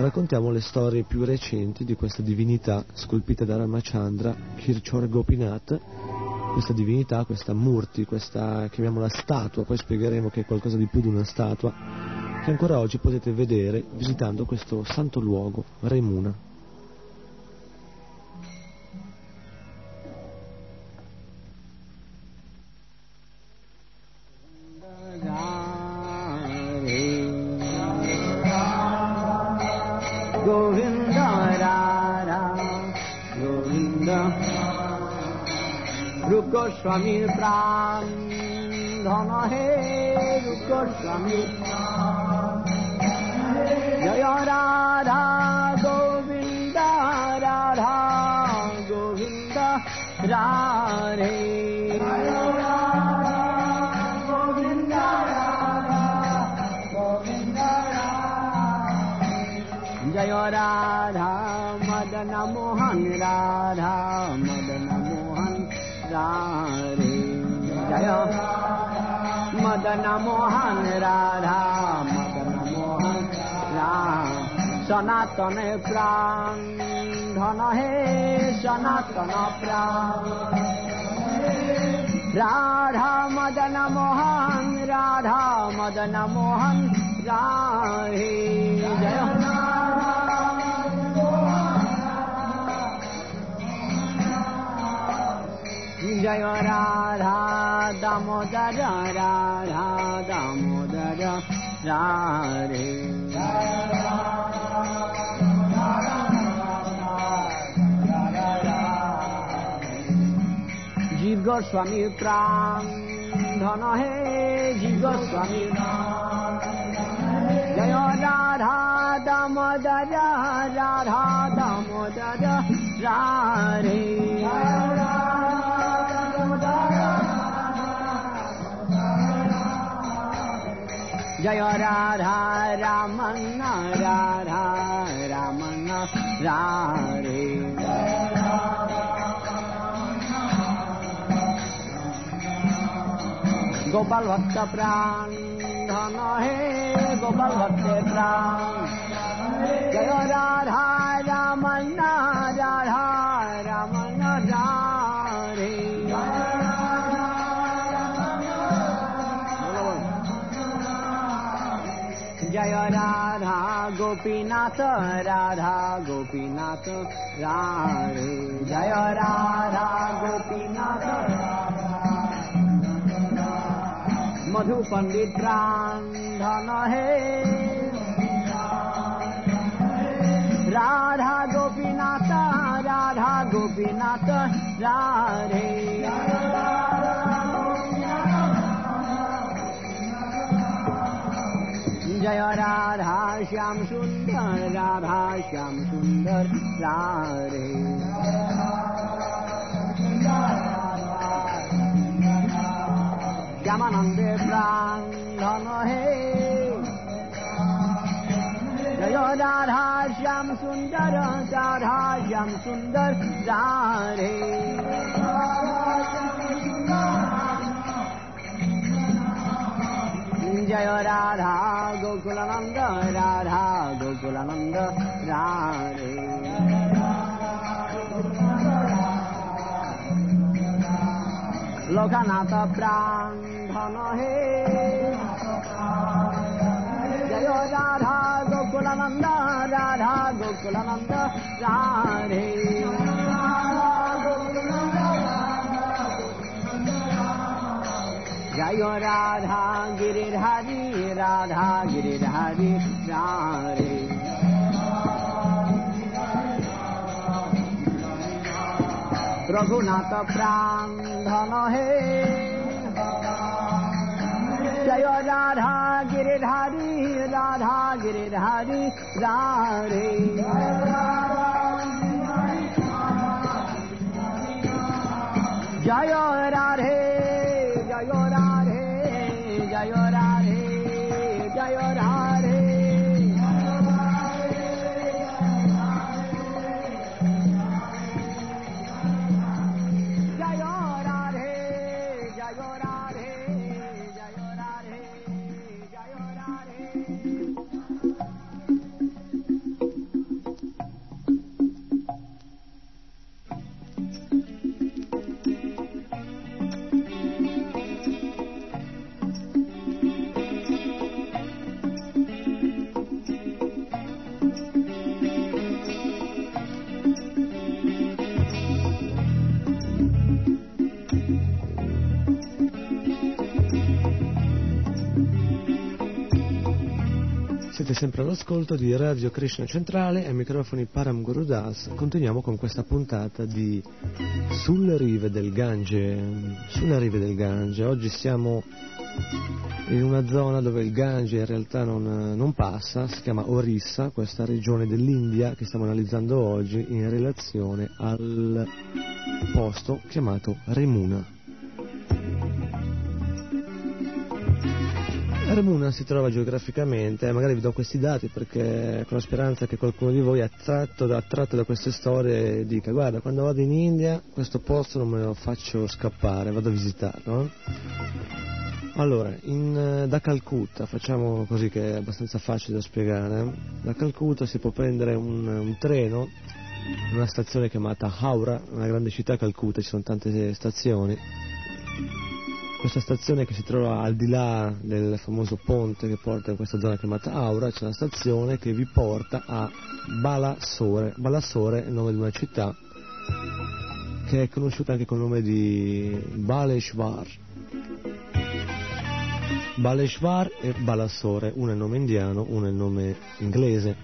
raccontiamo le storie più recenti di questa divinità scolpita da Ramachandra, Kirchor Gopinath, questa divinità, questa Murti, questa chiamiamola statua, poi spiegheremo che è qualcosa di più di una statua, che ancora oggi potete vedere visitando questo santo luogo, Remuna. গোস্বামীর প্রাণ ধন হে রূপ গোস্বামী জয় রাধা গোবিন্দ রাধা গোবিন্দ রাধে জয় রাধা মদন মোহন রাধা य मदन मोहन राधा मदन मोहन राम सनातन प्राण धन हे सनातन प्राण। राधा मदन मोहन राधा मदन मोहन राे जय। जय राधा दामोदर राधा दामोदर राधे জীব গোস্বামী প্রাণ ধন হে জীব গোস্বামী জয় রাধা দামোদর রাধা দামোদর जय राधा रामन राधा रामन रारे गोपाल भक्त प्राण धन हे गोपाल भक्त प्राण जय राधा रमण राधा रमण राधे जय राधा गोपीनाथ राधा गोपीनाथ राधे जय राधा गोपीनाथ मधु पण्डित धन हे রাধা গোপীনাথ রাধা গোপীনাথ রাধে জয় রাধা শ্যাম সুন্দর রাধা শ্যাম সুন্দর রাধে শ্যামানন্দে প্রাণ ধন হে जयो राधा श्याम सुन्दर राधा श्याम सुन्दर राधे जय राधा गोकुलानन्द राधा गोकुलानन्द राधे लोकनाथ प्राण धन हे जयो राधा गोकुलनन्द राधा गोकुलनन्द राधे जयो राधा गिरिधारी राधा गिरिधारी राधे रघुनाथ प्राण धन हे जयो राधा गिरिधारी राधा गिरिधारी राधे। जयो Radhe. Siete sempre all'ascolto di Radio Krishna Centrale ai microfoni Param Guru Das. Continuiamo con questa puntata di Sulle rive del Gange. Sulle rive del Gange. Oggi siamo in una zona dove il Gange in realtà non, non passa, si chiama Orissa, questa regione dell'India che stiamo analizzando oggi in relazione al posto chiamato Remuna. Remuna si trova geograficamente, magari vi do questi dati perché con la speranza che qualcuno di voi attratto da, attratto da queste storie dica guarda quando vado in India questo posto non me lo faccio scappare, vado a visitarlo. eh." Allora, in, eh, da Calcutta, facciamo così che è abbastanza facile da spiegare, da Calcutta si può prendere un, un treno in una stazione chiamata Howrah, una grande città Calcutta, ci sono tante stazioni. Questa stazione che si trova al di là del famoso ponte che porta in questa zona chiamata Aura, c'è una stazione che vi porta a Balasore. Balasore è il nome di una città che è conosciuta anche col nome di Baleshwar. Baleshwar e Balasore, uno è il nome indiano, uno è il nome inglese.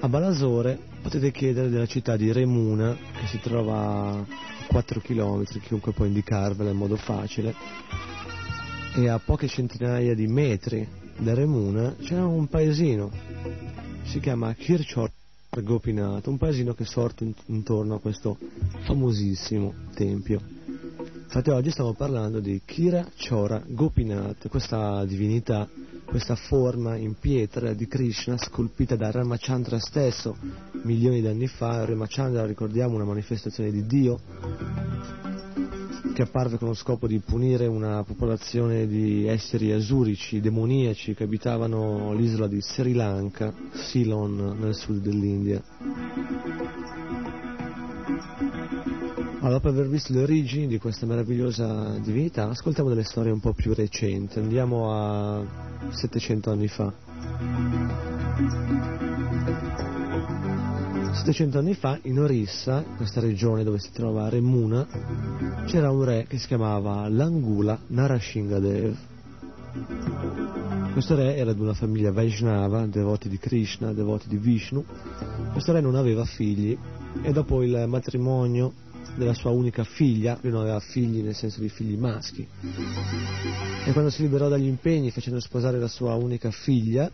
A Balasore potete chiedere della città di Remuna, che si trova 4 km, chiunque può indicarvela in modo facile, e a poche centinaia di metri da Remuna c'è un paesino, si chiama Kirchhor Gopinath, un paesino che sorge in- intorno a questo famosissimo tempio. Infatti oggi stiamo parlando di Kira Chora Gopinath, questa divinità, questa forma in pietra di Krishna scolpita da Ramachandra stesso milioni di anni fa. Ramachandra, ricordiamo, una manifestazione di Dio che apparve con lo scopo di punire una popolazione di esseri asurici, demoniaci che abitavano l'isola di Sri Lanka, Ceylon, nel sud dell'India. Allora, dopo aver visto le origini di questa meravigliosa divinità, ascoltiamo delle storie un po' più recenti. Andiamo a 700 anni fa. 700 anni fa, in Orissa, questa regione dove si trova Remuna, c'era un re che si chiamava Langula Narashingadev. Questo re era di una famiglia Vaishnava, devoti di Krishna, devoti di Vishnu. Questo re non aveva figli e dopo il matrimonio della sua unica figlia, lui non aveva figli nel senso di figli maschi, e quando si liberò dagli impegni facendo sposare la sua unica figlia,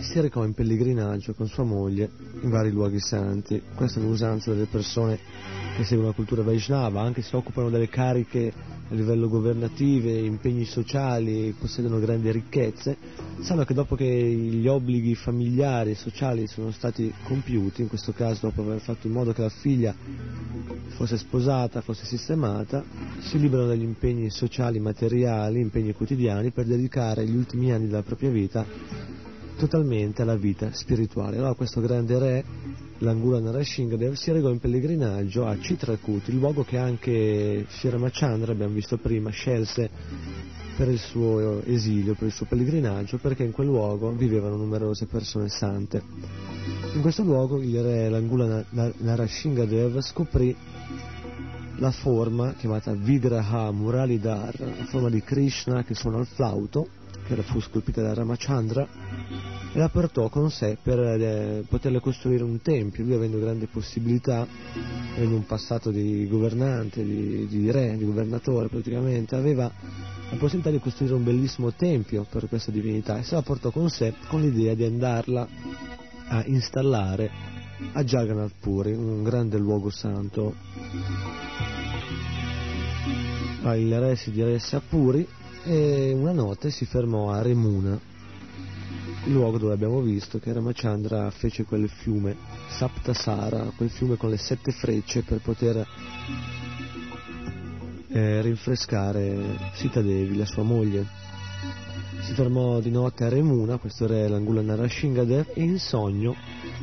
si recò in pellegrinaggio con sua moglie in vari luoghi santi. Questa è un'usanza delle persone che seguono la cultura Vaishnava, anche se occupano delle cariche a livello governativo, impegni sociali, possiedono grandi ricchezze, sanno che dopo che gli obblighi familiari e sociali sono stati compiuti, in questo caso dopo aver fatto in modo che la figlia fosse sposata, fosse sistemata, si liberano dagli impegni sociali, materiali, impegni quotidiani per dedicare gli ultimi anni della propria vita totalmente alla vita spirituale. Allora questo grande re, l'Angula Narashingadev, si recò in pellegrinaggio a Chitrakuti, il luogo che anche Sri abbiamo visto prima, scelse per il suo esilio, per il suo pellegrinaggio, perché in quel luogo vivevano numerose persone sante. In questo luogo il re l'Angula Narashingadev scoprì la forma chiamata Vigraha Muralidhar, la forma di Krishna che suona il flauto, che fu scolpita da Ramachandra, e la portò con sé per eh, poterle costruire un tempio. Lui avendo grandi possibilità, avendo un passato di governante, di, di re, di governatore praticamente, aveva la possibilità di costruire un bellissimo tempio per questa divinità e se la portò con sé con l'idea di andarla a installare a Jagannath Puri, un grande luogo santo. Il re si diresse a Puri e una notte si fermò a Remuna, il luogo dove abbiamo visto che Ramachandra fece quel fiume Saptasara, quel fiume con le sette frecce per poter eh, rinfrescare Sita Devi, la sua moglie. Si fermò di notte a Remuna, questo re l'Angula Narashingadev, e in sogno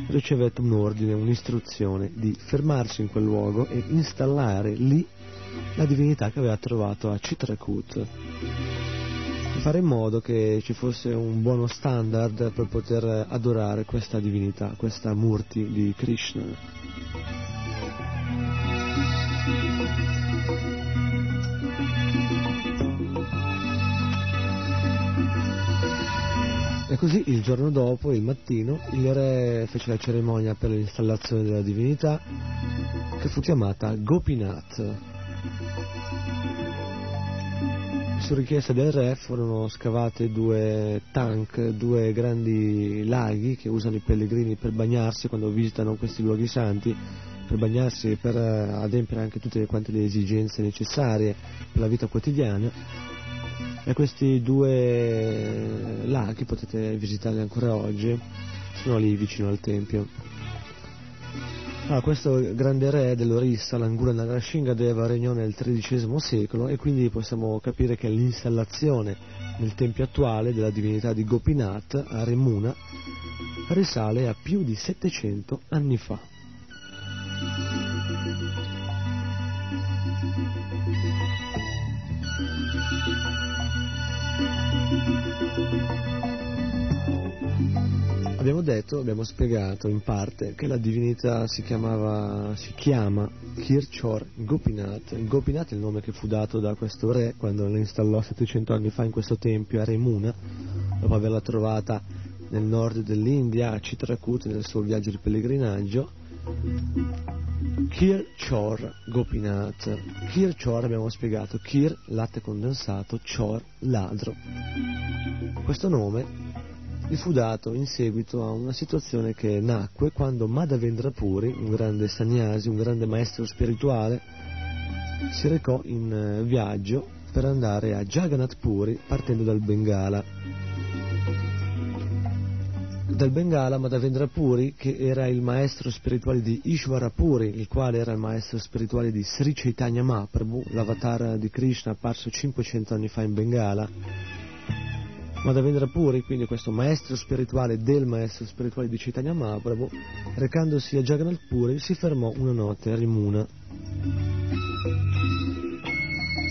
ricevette un ordine, un'istruzione di fermarsi in quel luogo e installare lì la divinità che aveva trovato a Chitrakut di fare in modo che ci fosse un buono standard per poter adorare questa divinità, questa Murti di Krishna. E così il giorno dopo, il mattino, il re fece la cerimonia per l'installazione della divinità che fu chiamata Gopinath. Su richiesta del re furono scavate due tank, due grandi laghi che usano i pellegrini per bagnarsi quando visitano questi luoghi santi, per bagnarsi e per eh, adempiere anche tutte quante le esigenze necessarie per la vita quotidiana. E questi due laghi potete visitarli ancora oggi, sono lì vicino al tempio. Ah, questo grande re dell'Orissa, l'Angura Nagashingadeva, regnò nel XIII secolo e quindi possiamo capire che l'installazione nel tempio attuale della divinità di Gopinath a Remuna risale a più di 700 anni fa. Abbiamo detto, abbiamo spiegato in parte che la divinità si chiamava, si chiama Kirchor Gopinath. Gopinath è il nome che fu dato da questo re quando la installò 700 anni fa in questo tempio a Remuna, dopo averla trovata nel nord dell'India, a Chitrakoot, nel suo viaggio di pellegrinaggio. Kir Chor Gopinath. Kir Chor abbiamo spiegato, Kir latte condensato, Chor ladro. Questo nome gli fu dato in seguito a una situazione che nacque quando Madhavendra Puri, un grande sannyasi, un grande maestro spirituale, si recò in eh, viaggio per andare a Jagannath Puri partendo dal Bengala. Dal Bengala Madhavendra Puri, che era il maestro spirituale di Ishvara Puri, il quale era il maestro spirituale di Sri Chaitanya Mahaprabhu, l'avatar di Krishna apparso 500 anni fa in Bengala, Madhavendra Puri, quindi questo maestro spirituale del maestro spirituale di Chaitanya Mahaprabhu, recandosi a Jagannath Puri, si fermò una notte a Rimuna.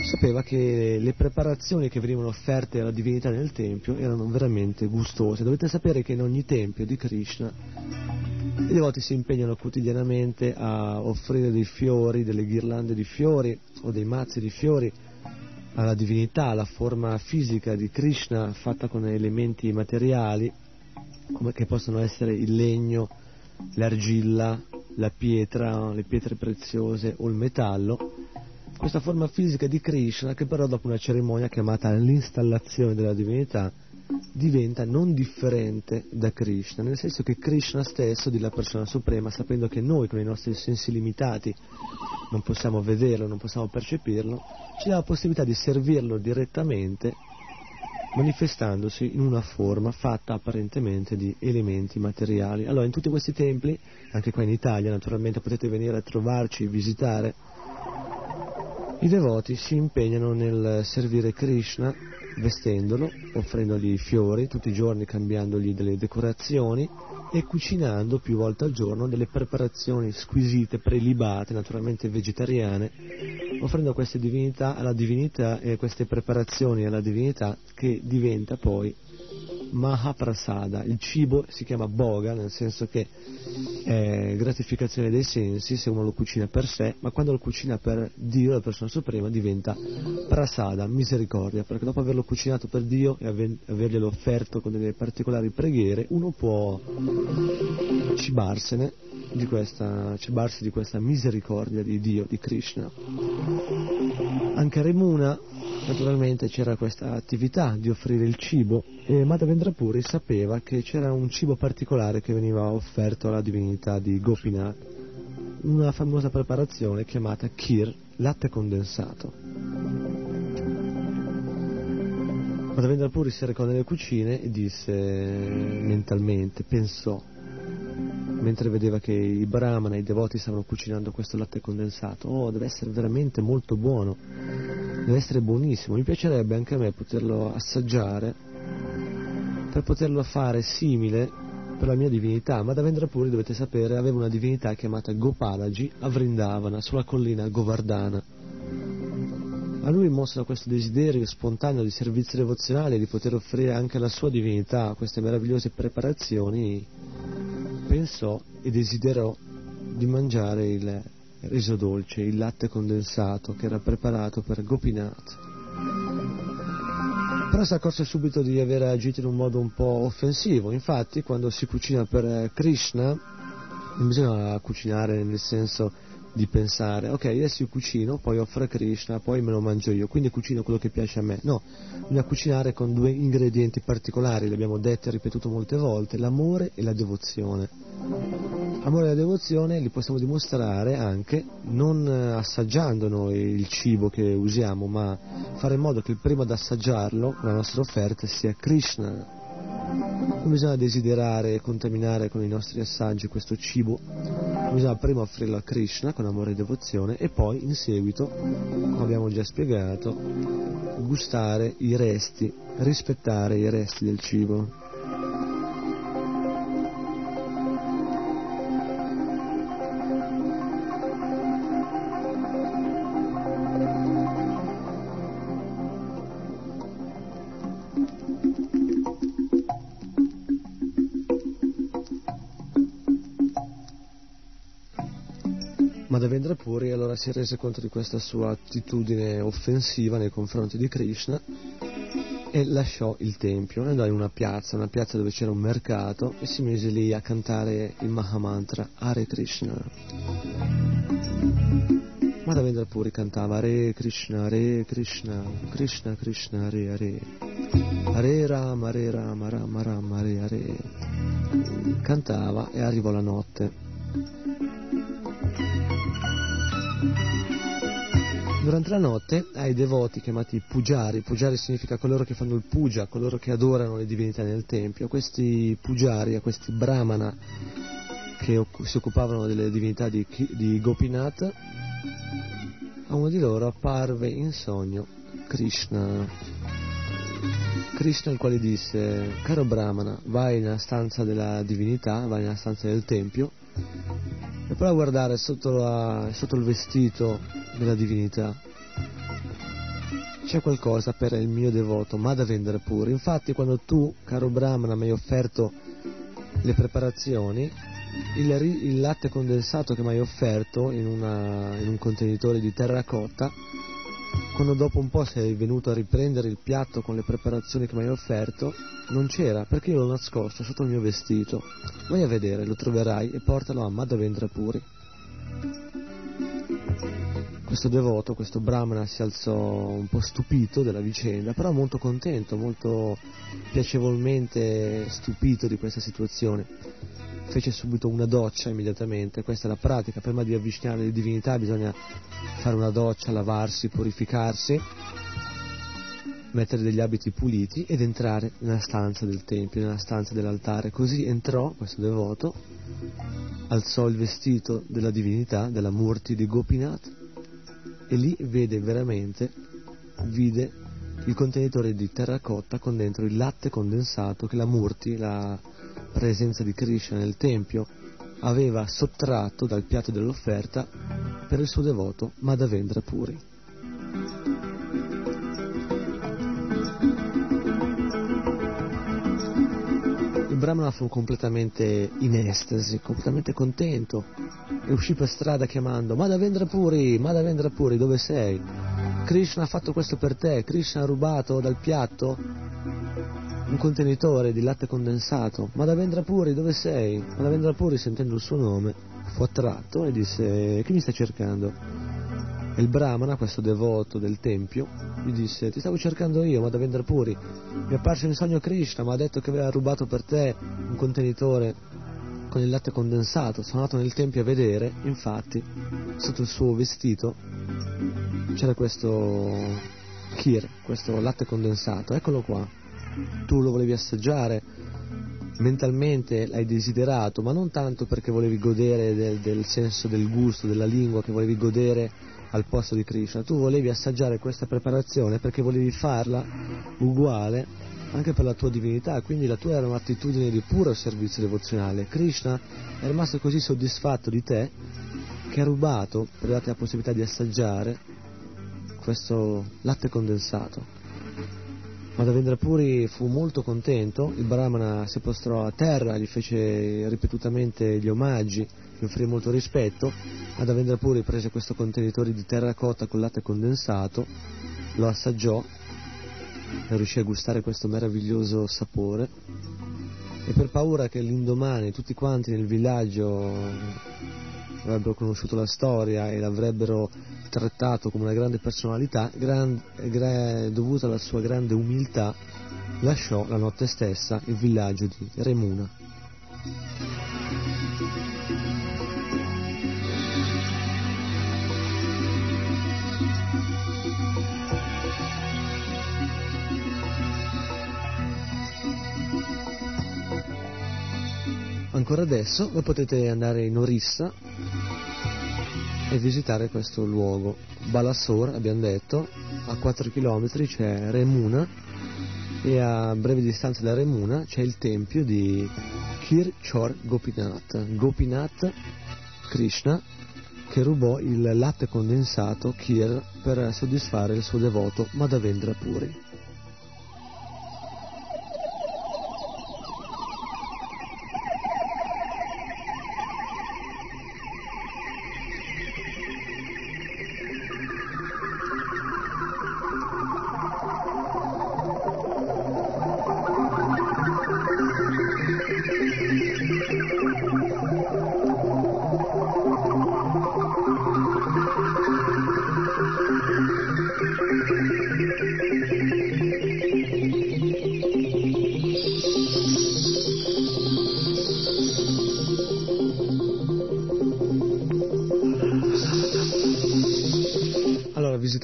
Sapeva che le preparazioni che venivano offerte alla divinità nel tempio erano veramente gustose. Dovete sapere che in ogni tempio di Krishna i devoti si impegnano quotidianamente a offrire dei fiori, delle ghirlande di fiori o dei mazzi di fiori alla divinità, alla forma fisica di Krishna fatta con elementi materiali come che possono essere il legno, l'argilla, la pietra, le pietre preziose o il metallo. Questa forma fisica di Krishna che però dopo una cerimonia chiamata l'installazione della divinità diventa non differente da Krishna, nel senso che Krishna stesso, di la persona suprema, sapendo che noi con i nostri sensi limitati non possiamo vederlo, non possiamo percepirlo, ci dà la possibilità di servirlo direttamente manifestandosi in una forma fatta apparentemente di elementi materiali. Allora in tutti questi templi, anche qua in Italia naturalmente potete venire a trovarci, visitare, i devoti si impegnano nel servire Krishna vestendolo, offrendogli fiori, tutti i giorni cambiandogli delle decorazioni e cucinando più volte al giorno delle preparazioni squisite, prelibate, naturalmente vegetariane, offrendo queste divinità alla divinità e queste preparazioni alla divinità che diventa poi Mahaprasada, il cibo si chiama boga, nel senso che è gratificazione dei sensi se uno lo cucina per sé, ma quando lo cucina per Dio, la persona suprema, diventa prasada, misericordia, perché dopo averlo cucinato per Dio e averglielo offerto con delle particolari preghiere, uno può cibarsene di questa, cibarsi di questa misericordia di Dio, di Krishna. Anche a Remuna naturalmente c'era questa attività di offrire il cibo e Madhavendra Puri sapeva che c'era un cibo particolare che veniva offerto alla divinità di Gopinath, una famosa preparazione chiamata Kir, latte condensato. Madhavendra Puri si recò nelle cucine e disse mentalmente, pensò, mentre vedeva che i brahmana, i devoti stavano cucinando questo latte condensato, oh, deve essere veramente molto buono, deve essere buonissimo, mi piacerebbe anche a me poterlo assaggiare per poterlo fare simile per la mia divinità, ma da Vendrapuri dovete sapere aveva una divinità chiamata Gopalaji a Vrindavana, sulla collina Govardhana. A lui mossa questo desiderio spontaneo di servizio devozionale di poter offrire anche alla sua divinità queste meravigliose preparazioni pensò e desiderò di mangiare il riso dolce, il latte condensato che era preparato per Gopinath. Però si accorse subito di aver agito in un modo un po' offensivo, infatti quando si cucina per Krishna non bisogna cucinare nel senso di pensare, ok, adesso io cucino, poi offro a Krishna, poi me lo mangio io, quindi cucino quello che piace a me. No, bisogna cucinare con due ingredienti particolari, li abbiamo detti e ripetuto molte volte, l'amore e la devozione. Amore e la devozione li possiamo dimostrare anche non eh, assaggiando noi il cibo che usiamo, ma fare in modo che il primo ad assaggiarlo, la nostra offerta, sia Krishna, non bisogna desiderare e contaminare con i nostri assaggi questo cibo, bisogna prima offrirlo a Krishna con amore e devozione e poi in seguito, come abbiamo già spiegato, gustare i resti, rispettare i resti del cibo. Puri allora si è reso conto di questa sua attitudine offensiva nei confronti di Krishna e lasciò il tempio, andò in una piazza, una piazza dove c'era un mercato e si mise lì a cantare il Mahamantra Hare Krishna. Madhavendra Puri cantava Hare Krishna, Hare Krishna, Krishna Krishna, Hare Hare, Hare Rama, Hare Rama, Rama Rama, Hare Hare. Cantava e arrivò la notte. Durante la notte ai devoti chiamati pujari, pujari significa coloro che fanno il puja, coloro che adorano le divinità nel tempio, questi pujari, a questi brahmana che si occupavano delle divinità di, di Gopinath, a uno di loro apparve in sogno Krishna. Krishna il quale disse, caro brahmana, vai nella stanza della divinità, vai nella stanza del tempio e prova a guardare sotto, la, sotto il vestito della divinità. C'è qualcosa per il mio devoto, ma da vendere pure. Infatti quando tu, caro Brahmana, mi hai offerto le preparazioni, il, il latte condensato che mi hai offerto in, una, in un contenitore di terracotta, quando dopo un po' sei venuto a riprendere il piatto con le preparazioni che mi hai offerto, non c'era perché io l'ho nascosto sotto il mio vestito. Vai a vedere, lo troverai e portalo a Madhavendra Puri. Questo devoto, questo brahmana si alzò un po' stupito della vicenda, però molto contento, molto piacevolmente stupito di questa situazione. Fece subito una doccia immediatamente, questa è la pratica, prima di avvicinare le divinità bisogna fare una doccia, lavarsi, purificarsi, mettere degli abiti puliti ed entrare nella stanza del tempio, nella stanza dell'altare. Così entrò questo devoto, alzò il vestito della divinità, della Murti di Gopinath, e lì vede veramente, vide il contenitore di terracotta con dentro il latte condensato che la Murti, la presenza di Krishna nel tempio, aveva sottratto dal piatto dell'offerta per il suo devoto Madhavendra Puri. Il Brahmana fu completamente in estasi, completamente contento e uscì per strada chiamando Madhavendra Puri, Madhavendra Puri, dove sei? Krishna ha fatto questo per te, Krishna ha rubato dal piatto un contenitore di latte condensato. Madhavendra Puri, dove sei? Madhavendra Puri, sentendo il suo nome, fu attratto e disse, chi mi sta cercando? E il Brahmana, questo devoto del tempio, gli disse, ti stavo cercando io, Madhavendra Puri, mi è apparso in sogno Krishna, ma ha detto che aveva rubato per te un contenitore con il latte condensato. Sono andato nel tempio a vedere, infatti, sotto il suo vestito c'era questo kir, questo latte condensato. Eccolo qua. Tu lo volevi assaggiare, mentalmente l'hai desiderato, ma non tanto perché volevi godere del, del senso del gusto, della lingua, che volevi godere al posto di Krishna. Tu volevi assaggiare questa preparazione perché volevi farla uguale anche per la tua divinità, quindi la tua era un'attitudine di puro servizio devozionale. Krishna è rimasto così soddisfatto di te che ha rubato per darti la possibilità di assaggiare questo latte condensato. Madhavendra Puri fu molto contento, il Brahmana si postrò a terra, gli fece ripetutamente gli omaggi, gli offrì molto rispetto, Madhavendra Puri prese questo contenitore di terracotta con latte condensato, lo assaggiò e riuscì a gustare questo meraviglioso sapore e per paura che l'indomani tutti quanti nel villaggio avrebbero conosciuto la storia e l'avrebbero trattato come una grande personalità, gran- gra- dovuta alla sua grande umiltà, lasciò la notte stessa il villaggio di Remuna. Ancora adesso voi potete andare in Orissa e visitare questo luogo. Balasore, abbiamo detto, a 4 km c'è Remuna e a breve distanza da Remuna c'è il tempio di Kir Chor Gopinath. Gopinath Krishna che rubò il latte condensato Kir per soddisfare il suo devoto Madhavendra Puri.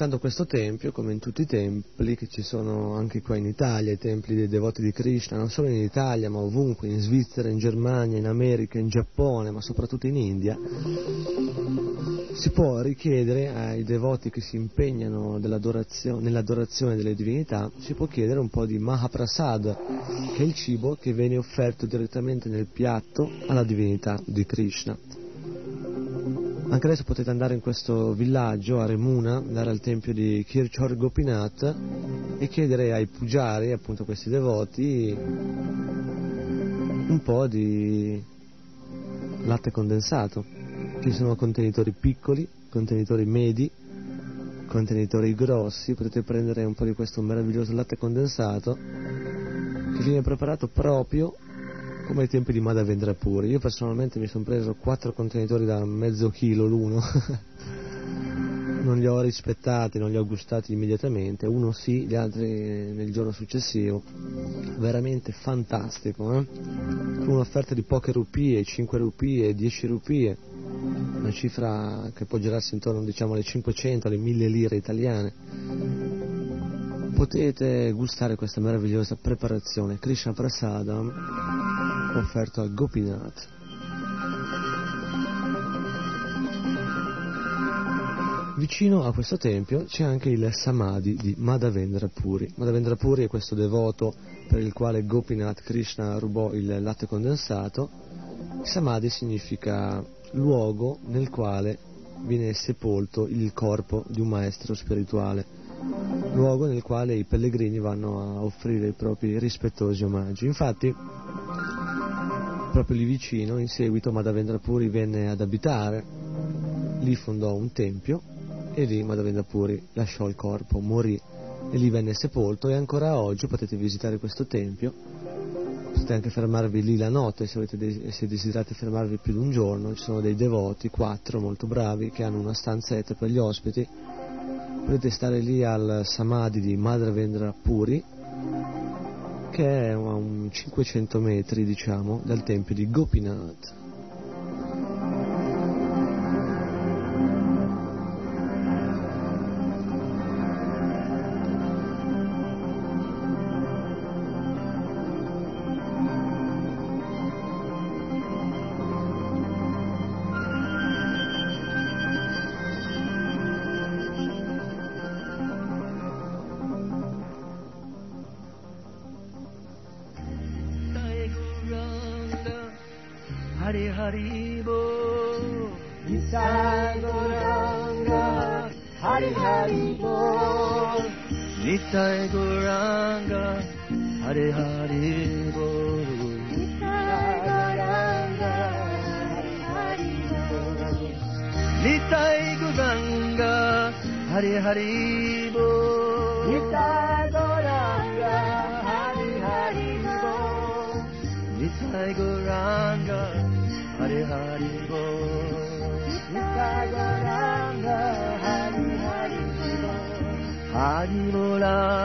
Visitando questo tempio, come in tutti i templi che ci sono anche qua in Italia, i templi dei devoti di Krishna, non solo in Italia, ma ovunque, in Svizzera, in Germania, in America, in Giappone, ma soprattutto in India, si può richiedere ai devoti che si impegnano nell'adorazione delle divinità, si può chiedere un po' di Mahaprasad, che è il cibo che viene offerto direttamente nel piatto alla divinità di Krishna. Anche adesso potete andare in questo villaggio, a Remuna, andare al tempio di Kirchhor Gopinath e chiedere ai pujari, appunto questi devoti, un po' di latte condensato. Ci sono contenitori piccoli, contenitori medi, contenitori grossi, potete prendere un po' di questo meraviglioso latte condensato che viene preparato proprio come ai tempi di Madhavendra Puri. Io personalmente mi sono preso quattro contenitori da mezzo chilo l'uno. non li ho rispettati, non li ho gustati immediatamente, uno sì, gli altri nel giorno successivo. Veramente fantastico, eh? Con un'offerta di poche rupie, 5 rupie, 10 rupie, una cifra che può girarsi intorno diciamo alle 500, alle 1000 lire italiane. Potete gustare questa meravigliosa preparazione Krishna Prasadam offerto a Gopinath. Vicino a questo tempio c'è anche il Samadhi di Madhavendra Puri. Madhavendra Puri è questo devoto per il quale Gopinath Krishna rubò il latte condensato. Samadhi significa luogo nel quale viene sepolto il corpo di un maestro spirituale, luogo nel quale i pellegrini vanno a offrire i propri rispettosi omaggi. Infatti, proprio lì vicino, in seguito, Madhavendra Puri venne ad abitare, lì fondò un tempio e lì Madhavendra Puri lasciò il corpo, morì e lì venne sepolto. E ancora oggi potete visitare questo tempio, potete anche fermarvi lì la notte se, avete se desiderate fermarvi più di un giorno, ci sono dei devoti, quattro molto bravi, che hanno una stanzetta per gli ospiti, potete stare lì al Samadhi di Madhavendra Puri che è a un 500 metri diciamo dal tempio di Gopinath.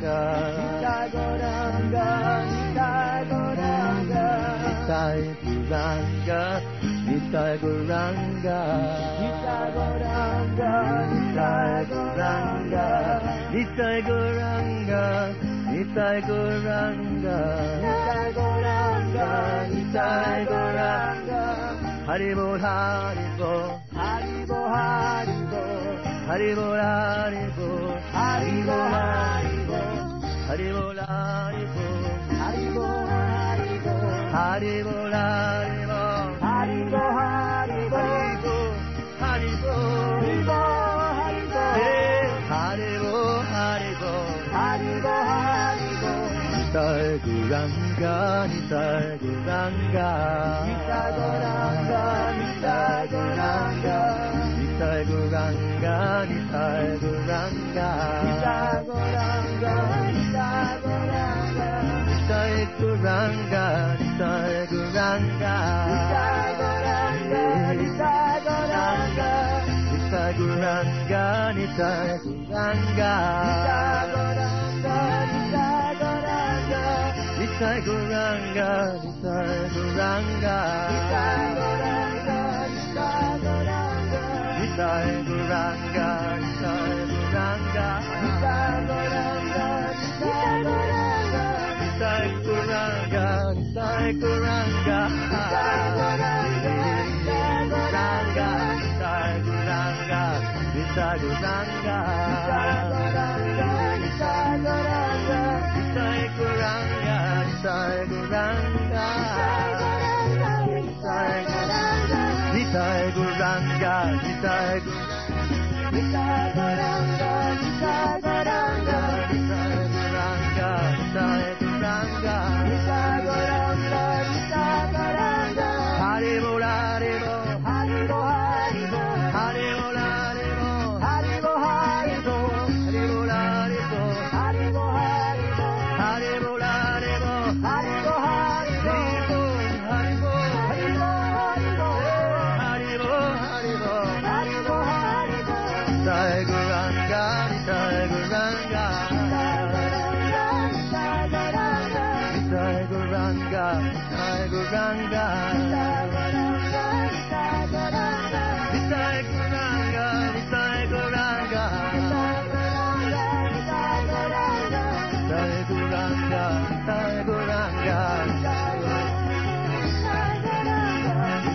Goranga, Nita Goranga, Nita Goranga, Nita Goranga, Nita Goranga, Nita Goranga, Nita Goranga, Haribo Haribo, Haribo Haribo, Haribo Haribo, Haribo Haribo. 하리볼 하리볼 하리볼 하리볼 하리볼 하리볼 하리볼 하리볼 하리볼 하리볼 하리볼 하리볼 하리볼 하리볼 딸구랑가 딸구랑가 딸구랑가 딸구랑가 딸구랑가 딸구랑가 딸구랑가 Sai Goranga, Sai Guranga, Sai Guranga, Sai Guranga, Sai Guranga, Sai Guranga, Sai Guranga, Sai Guranga, Sai Guranga, Sai Guranga, Sai Guranga, Sai Guranga, Sai Guranga, Sai Goranga. Sai Goranga, Sai Goranga. Goranga, Sai Goranga, Sai Goranga, Sai Goranga, Sai Goranga, Sai Goranga, Sai Goranga, Sai Goranga, Sai Goranga, Sai Goranga, Sai Goranga, Sai Goranga, Sai Goranga, Sai Goranga. ganga I go round, I go round,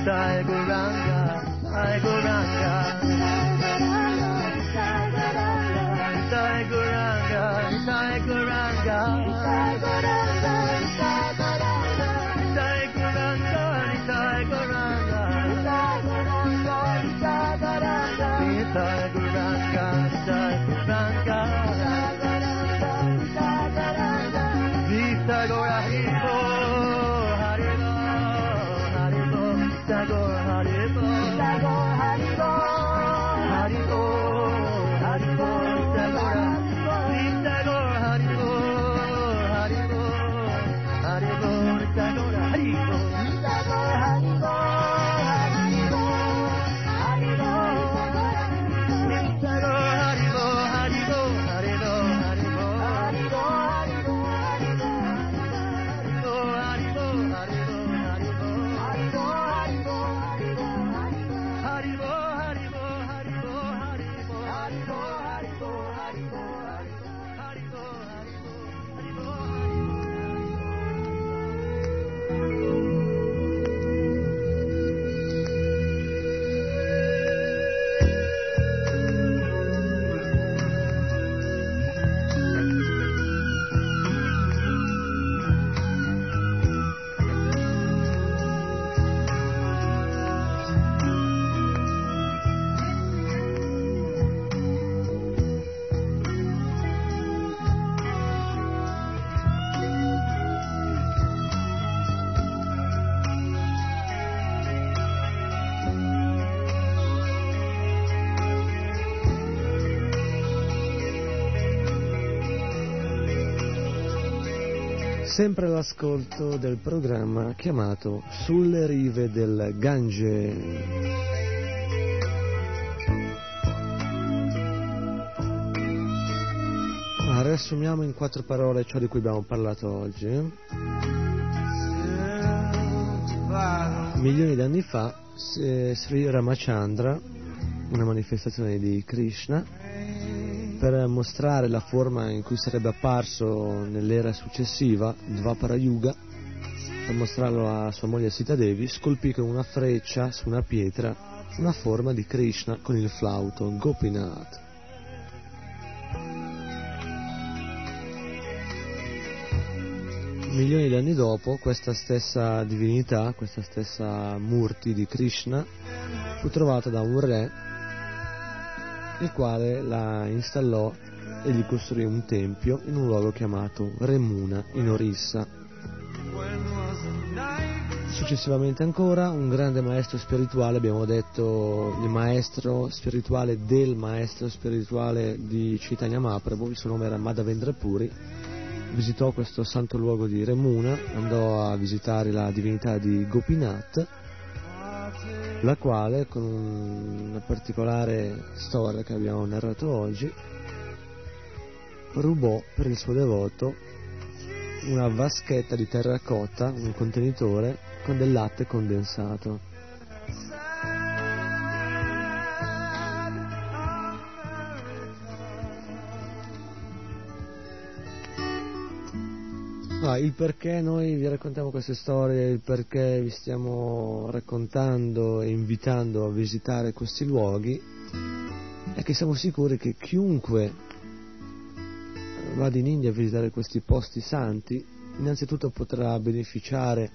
I go round, I go round. hasta el sempre all'ascolto del programma chiamato Sulle rive del Gange. Riassumiamo in quattro parole ciò di cui abbiamo parlato oggi. Milioni di anni fa Sri Ramachandra, una manifestazione di Krishna, per mostrare la forma in cui sarebbe apparso nell'era successiva, Dvapara Yuga, per mostrarlo a sua moglie Sita Devi, scolpì con una freccia su una pietra una forma di Krishna con il flauto, Gopinath. milioni di anni dopo questa stessa divinità, questa stessa Murti di Krishna fu trovata da un re il quale la installò e gli costruì un tempio in un luogo chiamato Remuna in Orissa. Successivamente ancora un grande maestro spirituale, abbiamo detto il maestro spirituale del maestro spirituale di Chaitanya Mahaprabhu, il suo nome era Madhavendra Puri, visitò questo santo luogo di Remuna, andò a visitare la divinità di Gopinath, la quale, con una particolare storia che abbiamo narrato oggi, rubò per il suo devoto una vaschetta di terracotta, un contenitore con del latte condensato. Ah, il perché noi vi raccontiamo queste storie, il perché vi stiamo raccontando e invitando a visitare questi luoghi è che siamo sicuri che chiunque vada in India a visitare questi posti santi innanzitutto potrà beneficiare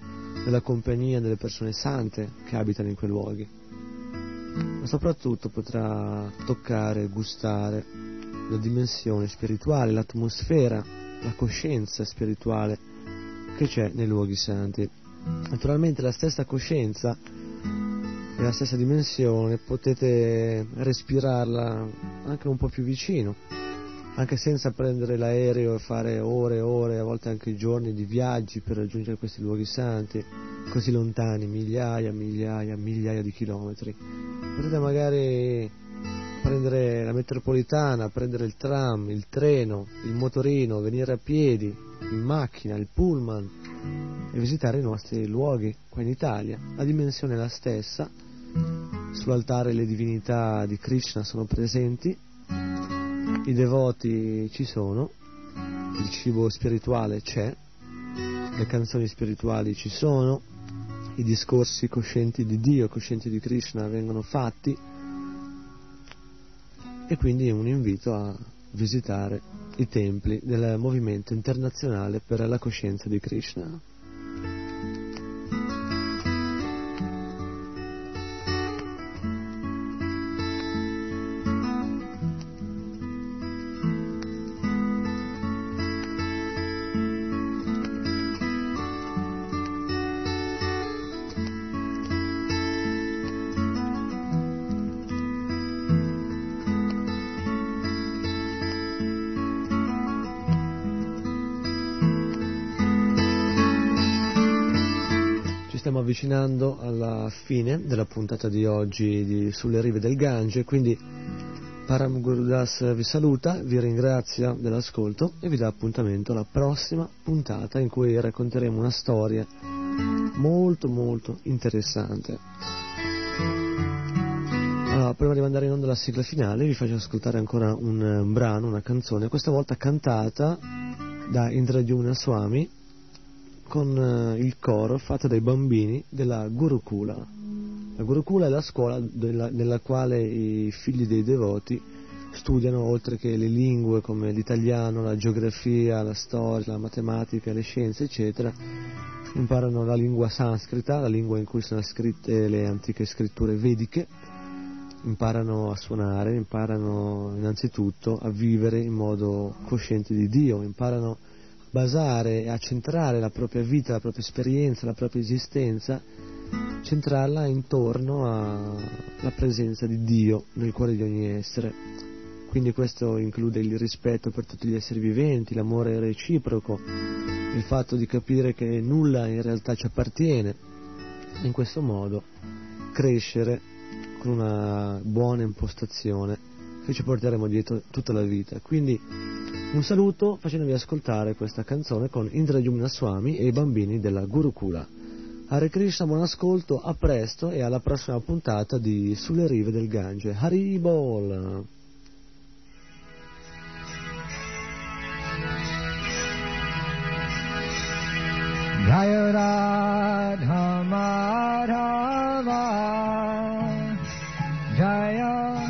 della compagnia delle persone sante che abitano in quei luoghi, ma soprattutto potrà toccare, gustare la dimensione spirituale, l'atmosfera la coscienza spirituale che c'è nei luoghi santi. Naturalmente la stessa coscienza e la stessa dimensione potete respirarla anche un po' più vicino, anche senza prendere l'aereo e fare ore e ore, a volte anche giorni di viaggi per raggiungere questi luoghi santi, così lontani, migliaia, migliaia, migliaia di chilometri. Potete magari prendere la metropolitana, prendere il tram, il treno, il motorino, venire a piedi, in macchina, il pullman e visitare i nostri luoghi qua in Italia. La dimensione è la stessa, sull'altare le divinità di Krishna sono presenti, i devoti ci sono, il cibo spirituale c'è, le canzoni spirituali ci sono, i discorsi coscienti di Dio, coscienti di Krishna vengono fatti, e quindi un invito a visitare i templi del movimento internazionale per la coscienza di Krishna. Avvicinando alla fine della puntata di oggi di Sulle rive del Gange, quindi Param Gurudas vi saluta, vi ringrazia dell'ascolto e vi dà appuntamento alla prossima puntata in cui racconteremo una storia molto molto interessante. Allora, prima di mandare in onda la sigla finale vi faccio ascoltare ancora un, un brano, una canzone, questa volta cantata da Indradyumna Swami con eh, il coro fatto dai bambini della Gurukula. La Gurukula è la scuola della, nella quale i figli dei devoti studiano oltre che le lingue come l'italiano, la geografia, la storia, la matematica, le scienze, eccetera, imparano la lingua sanscrita, la lingua in cui sono scritte le antiche scritture vediche, imparano a suonare, imparano innanzitutto a vivere in modo cosciente di Dio, imparano basare a centrare la propria vita, la propria esperienza, la propria esistenza, centrarla intorno alla presenza di Dio nel cuore di ogni essere. quindi questo include il rispetto per tutti gli esseri viventi, l'amore reciproco, il fatto di capire che nulla in realtà ci appartiene, in questo modo crescere con una buona impostazione che ci porteremo dietro tutta la vita. Quindi un saluto facendovi ascoltare questa canzone con Indra Yumna Swami e i bambini della Gurukula. Hare Krishna, buon ascolto, a presto e alla prossima puntata di Sulle rive del Gange. Hari Bol! Radha Madhava Jaya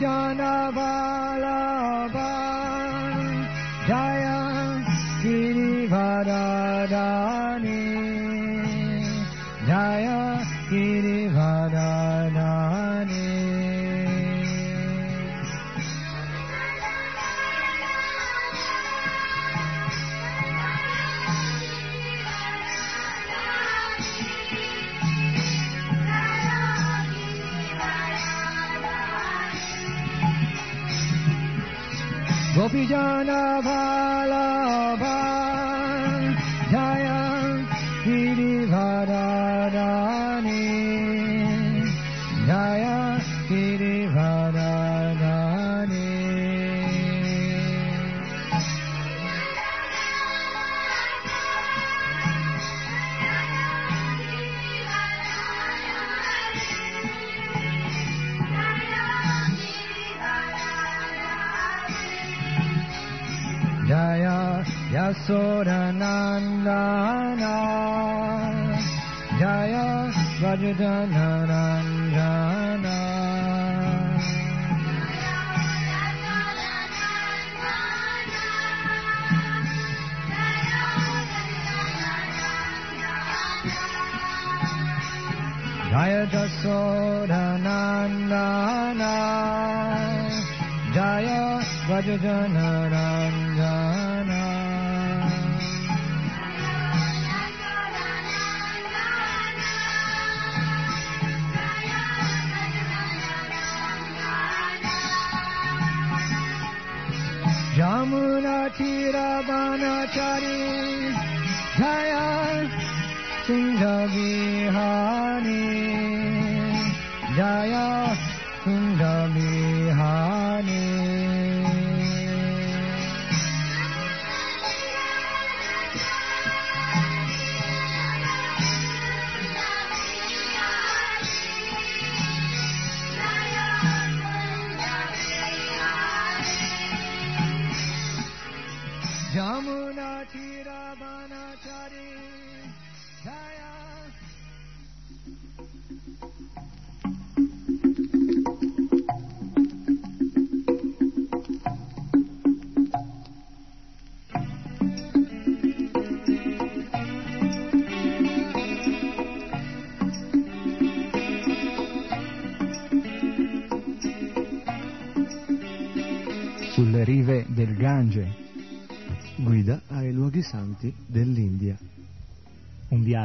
गोपीजनवल्लभा जय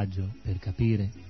Un viaggio per capire.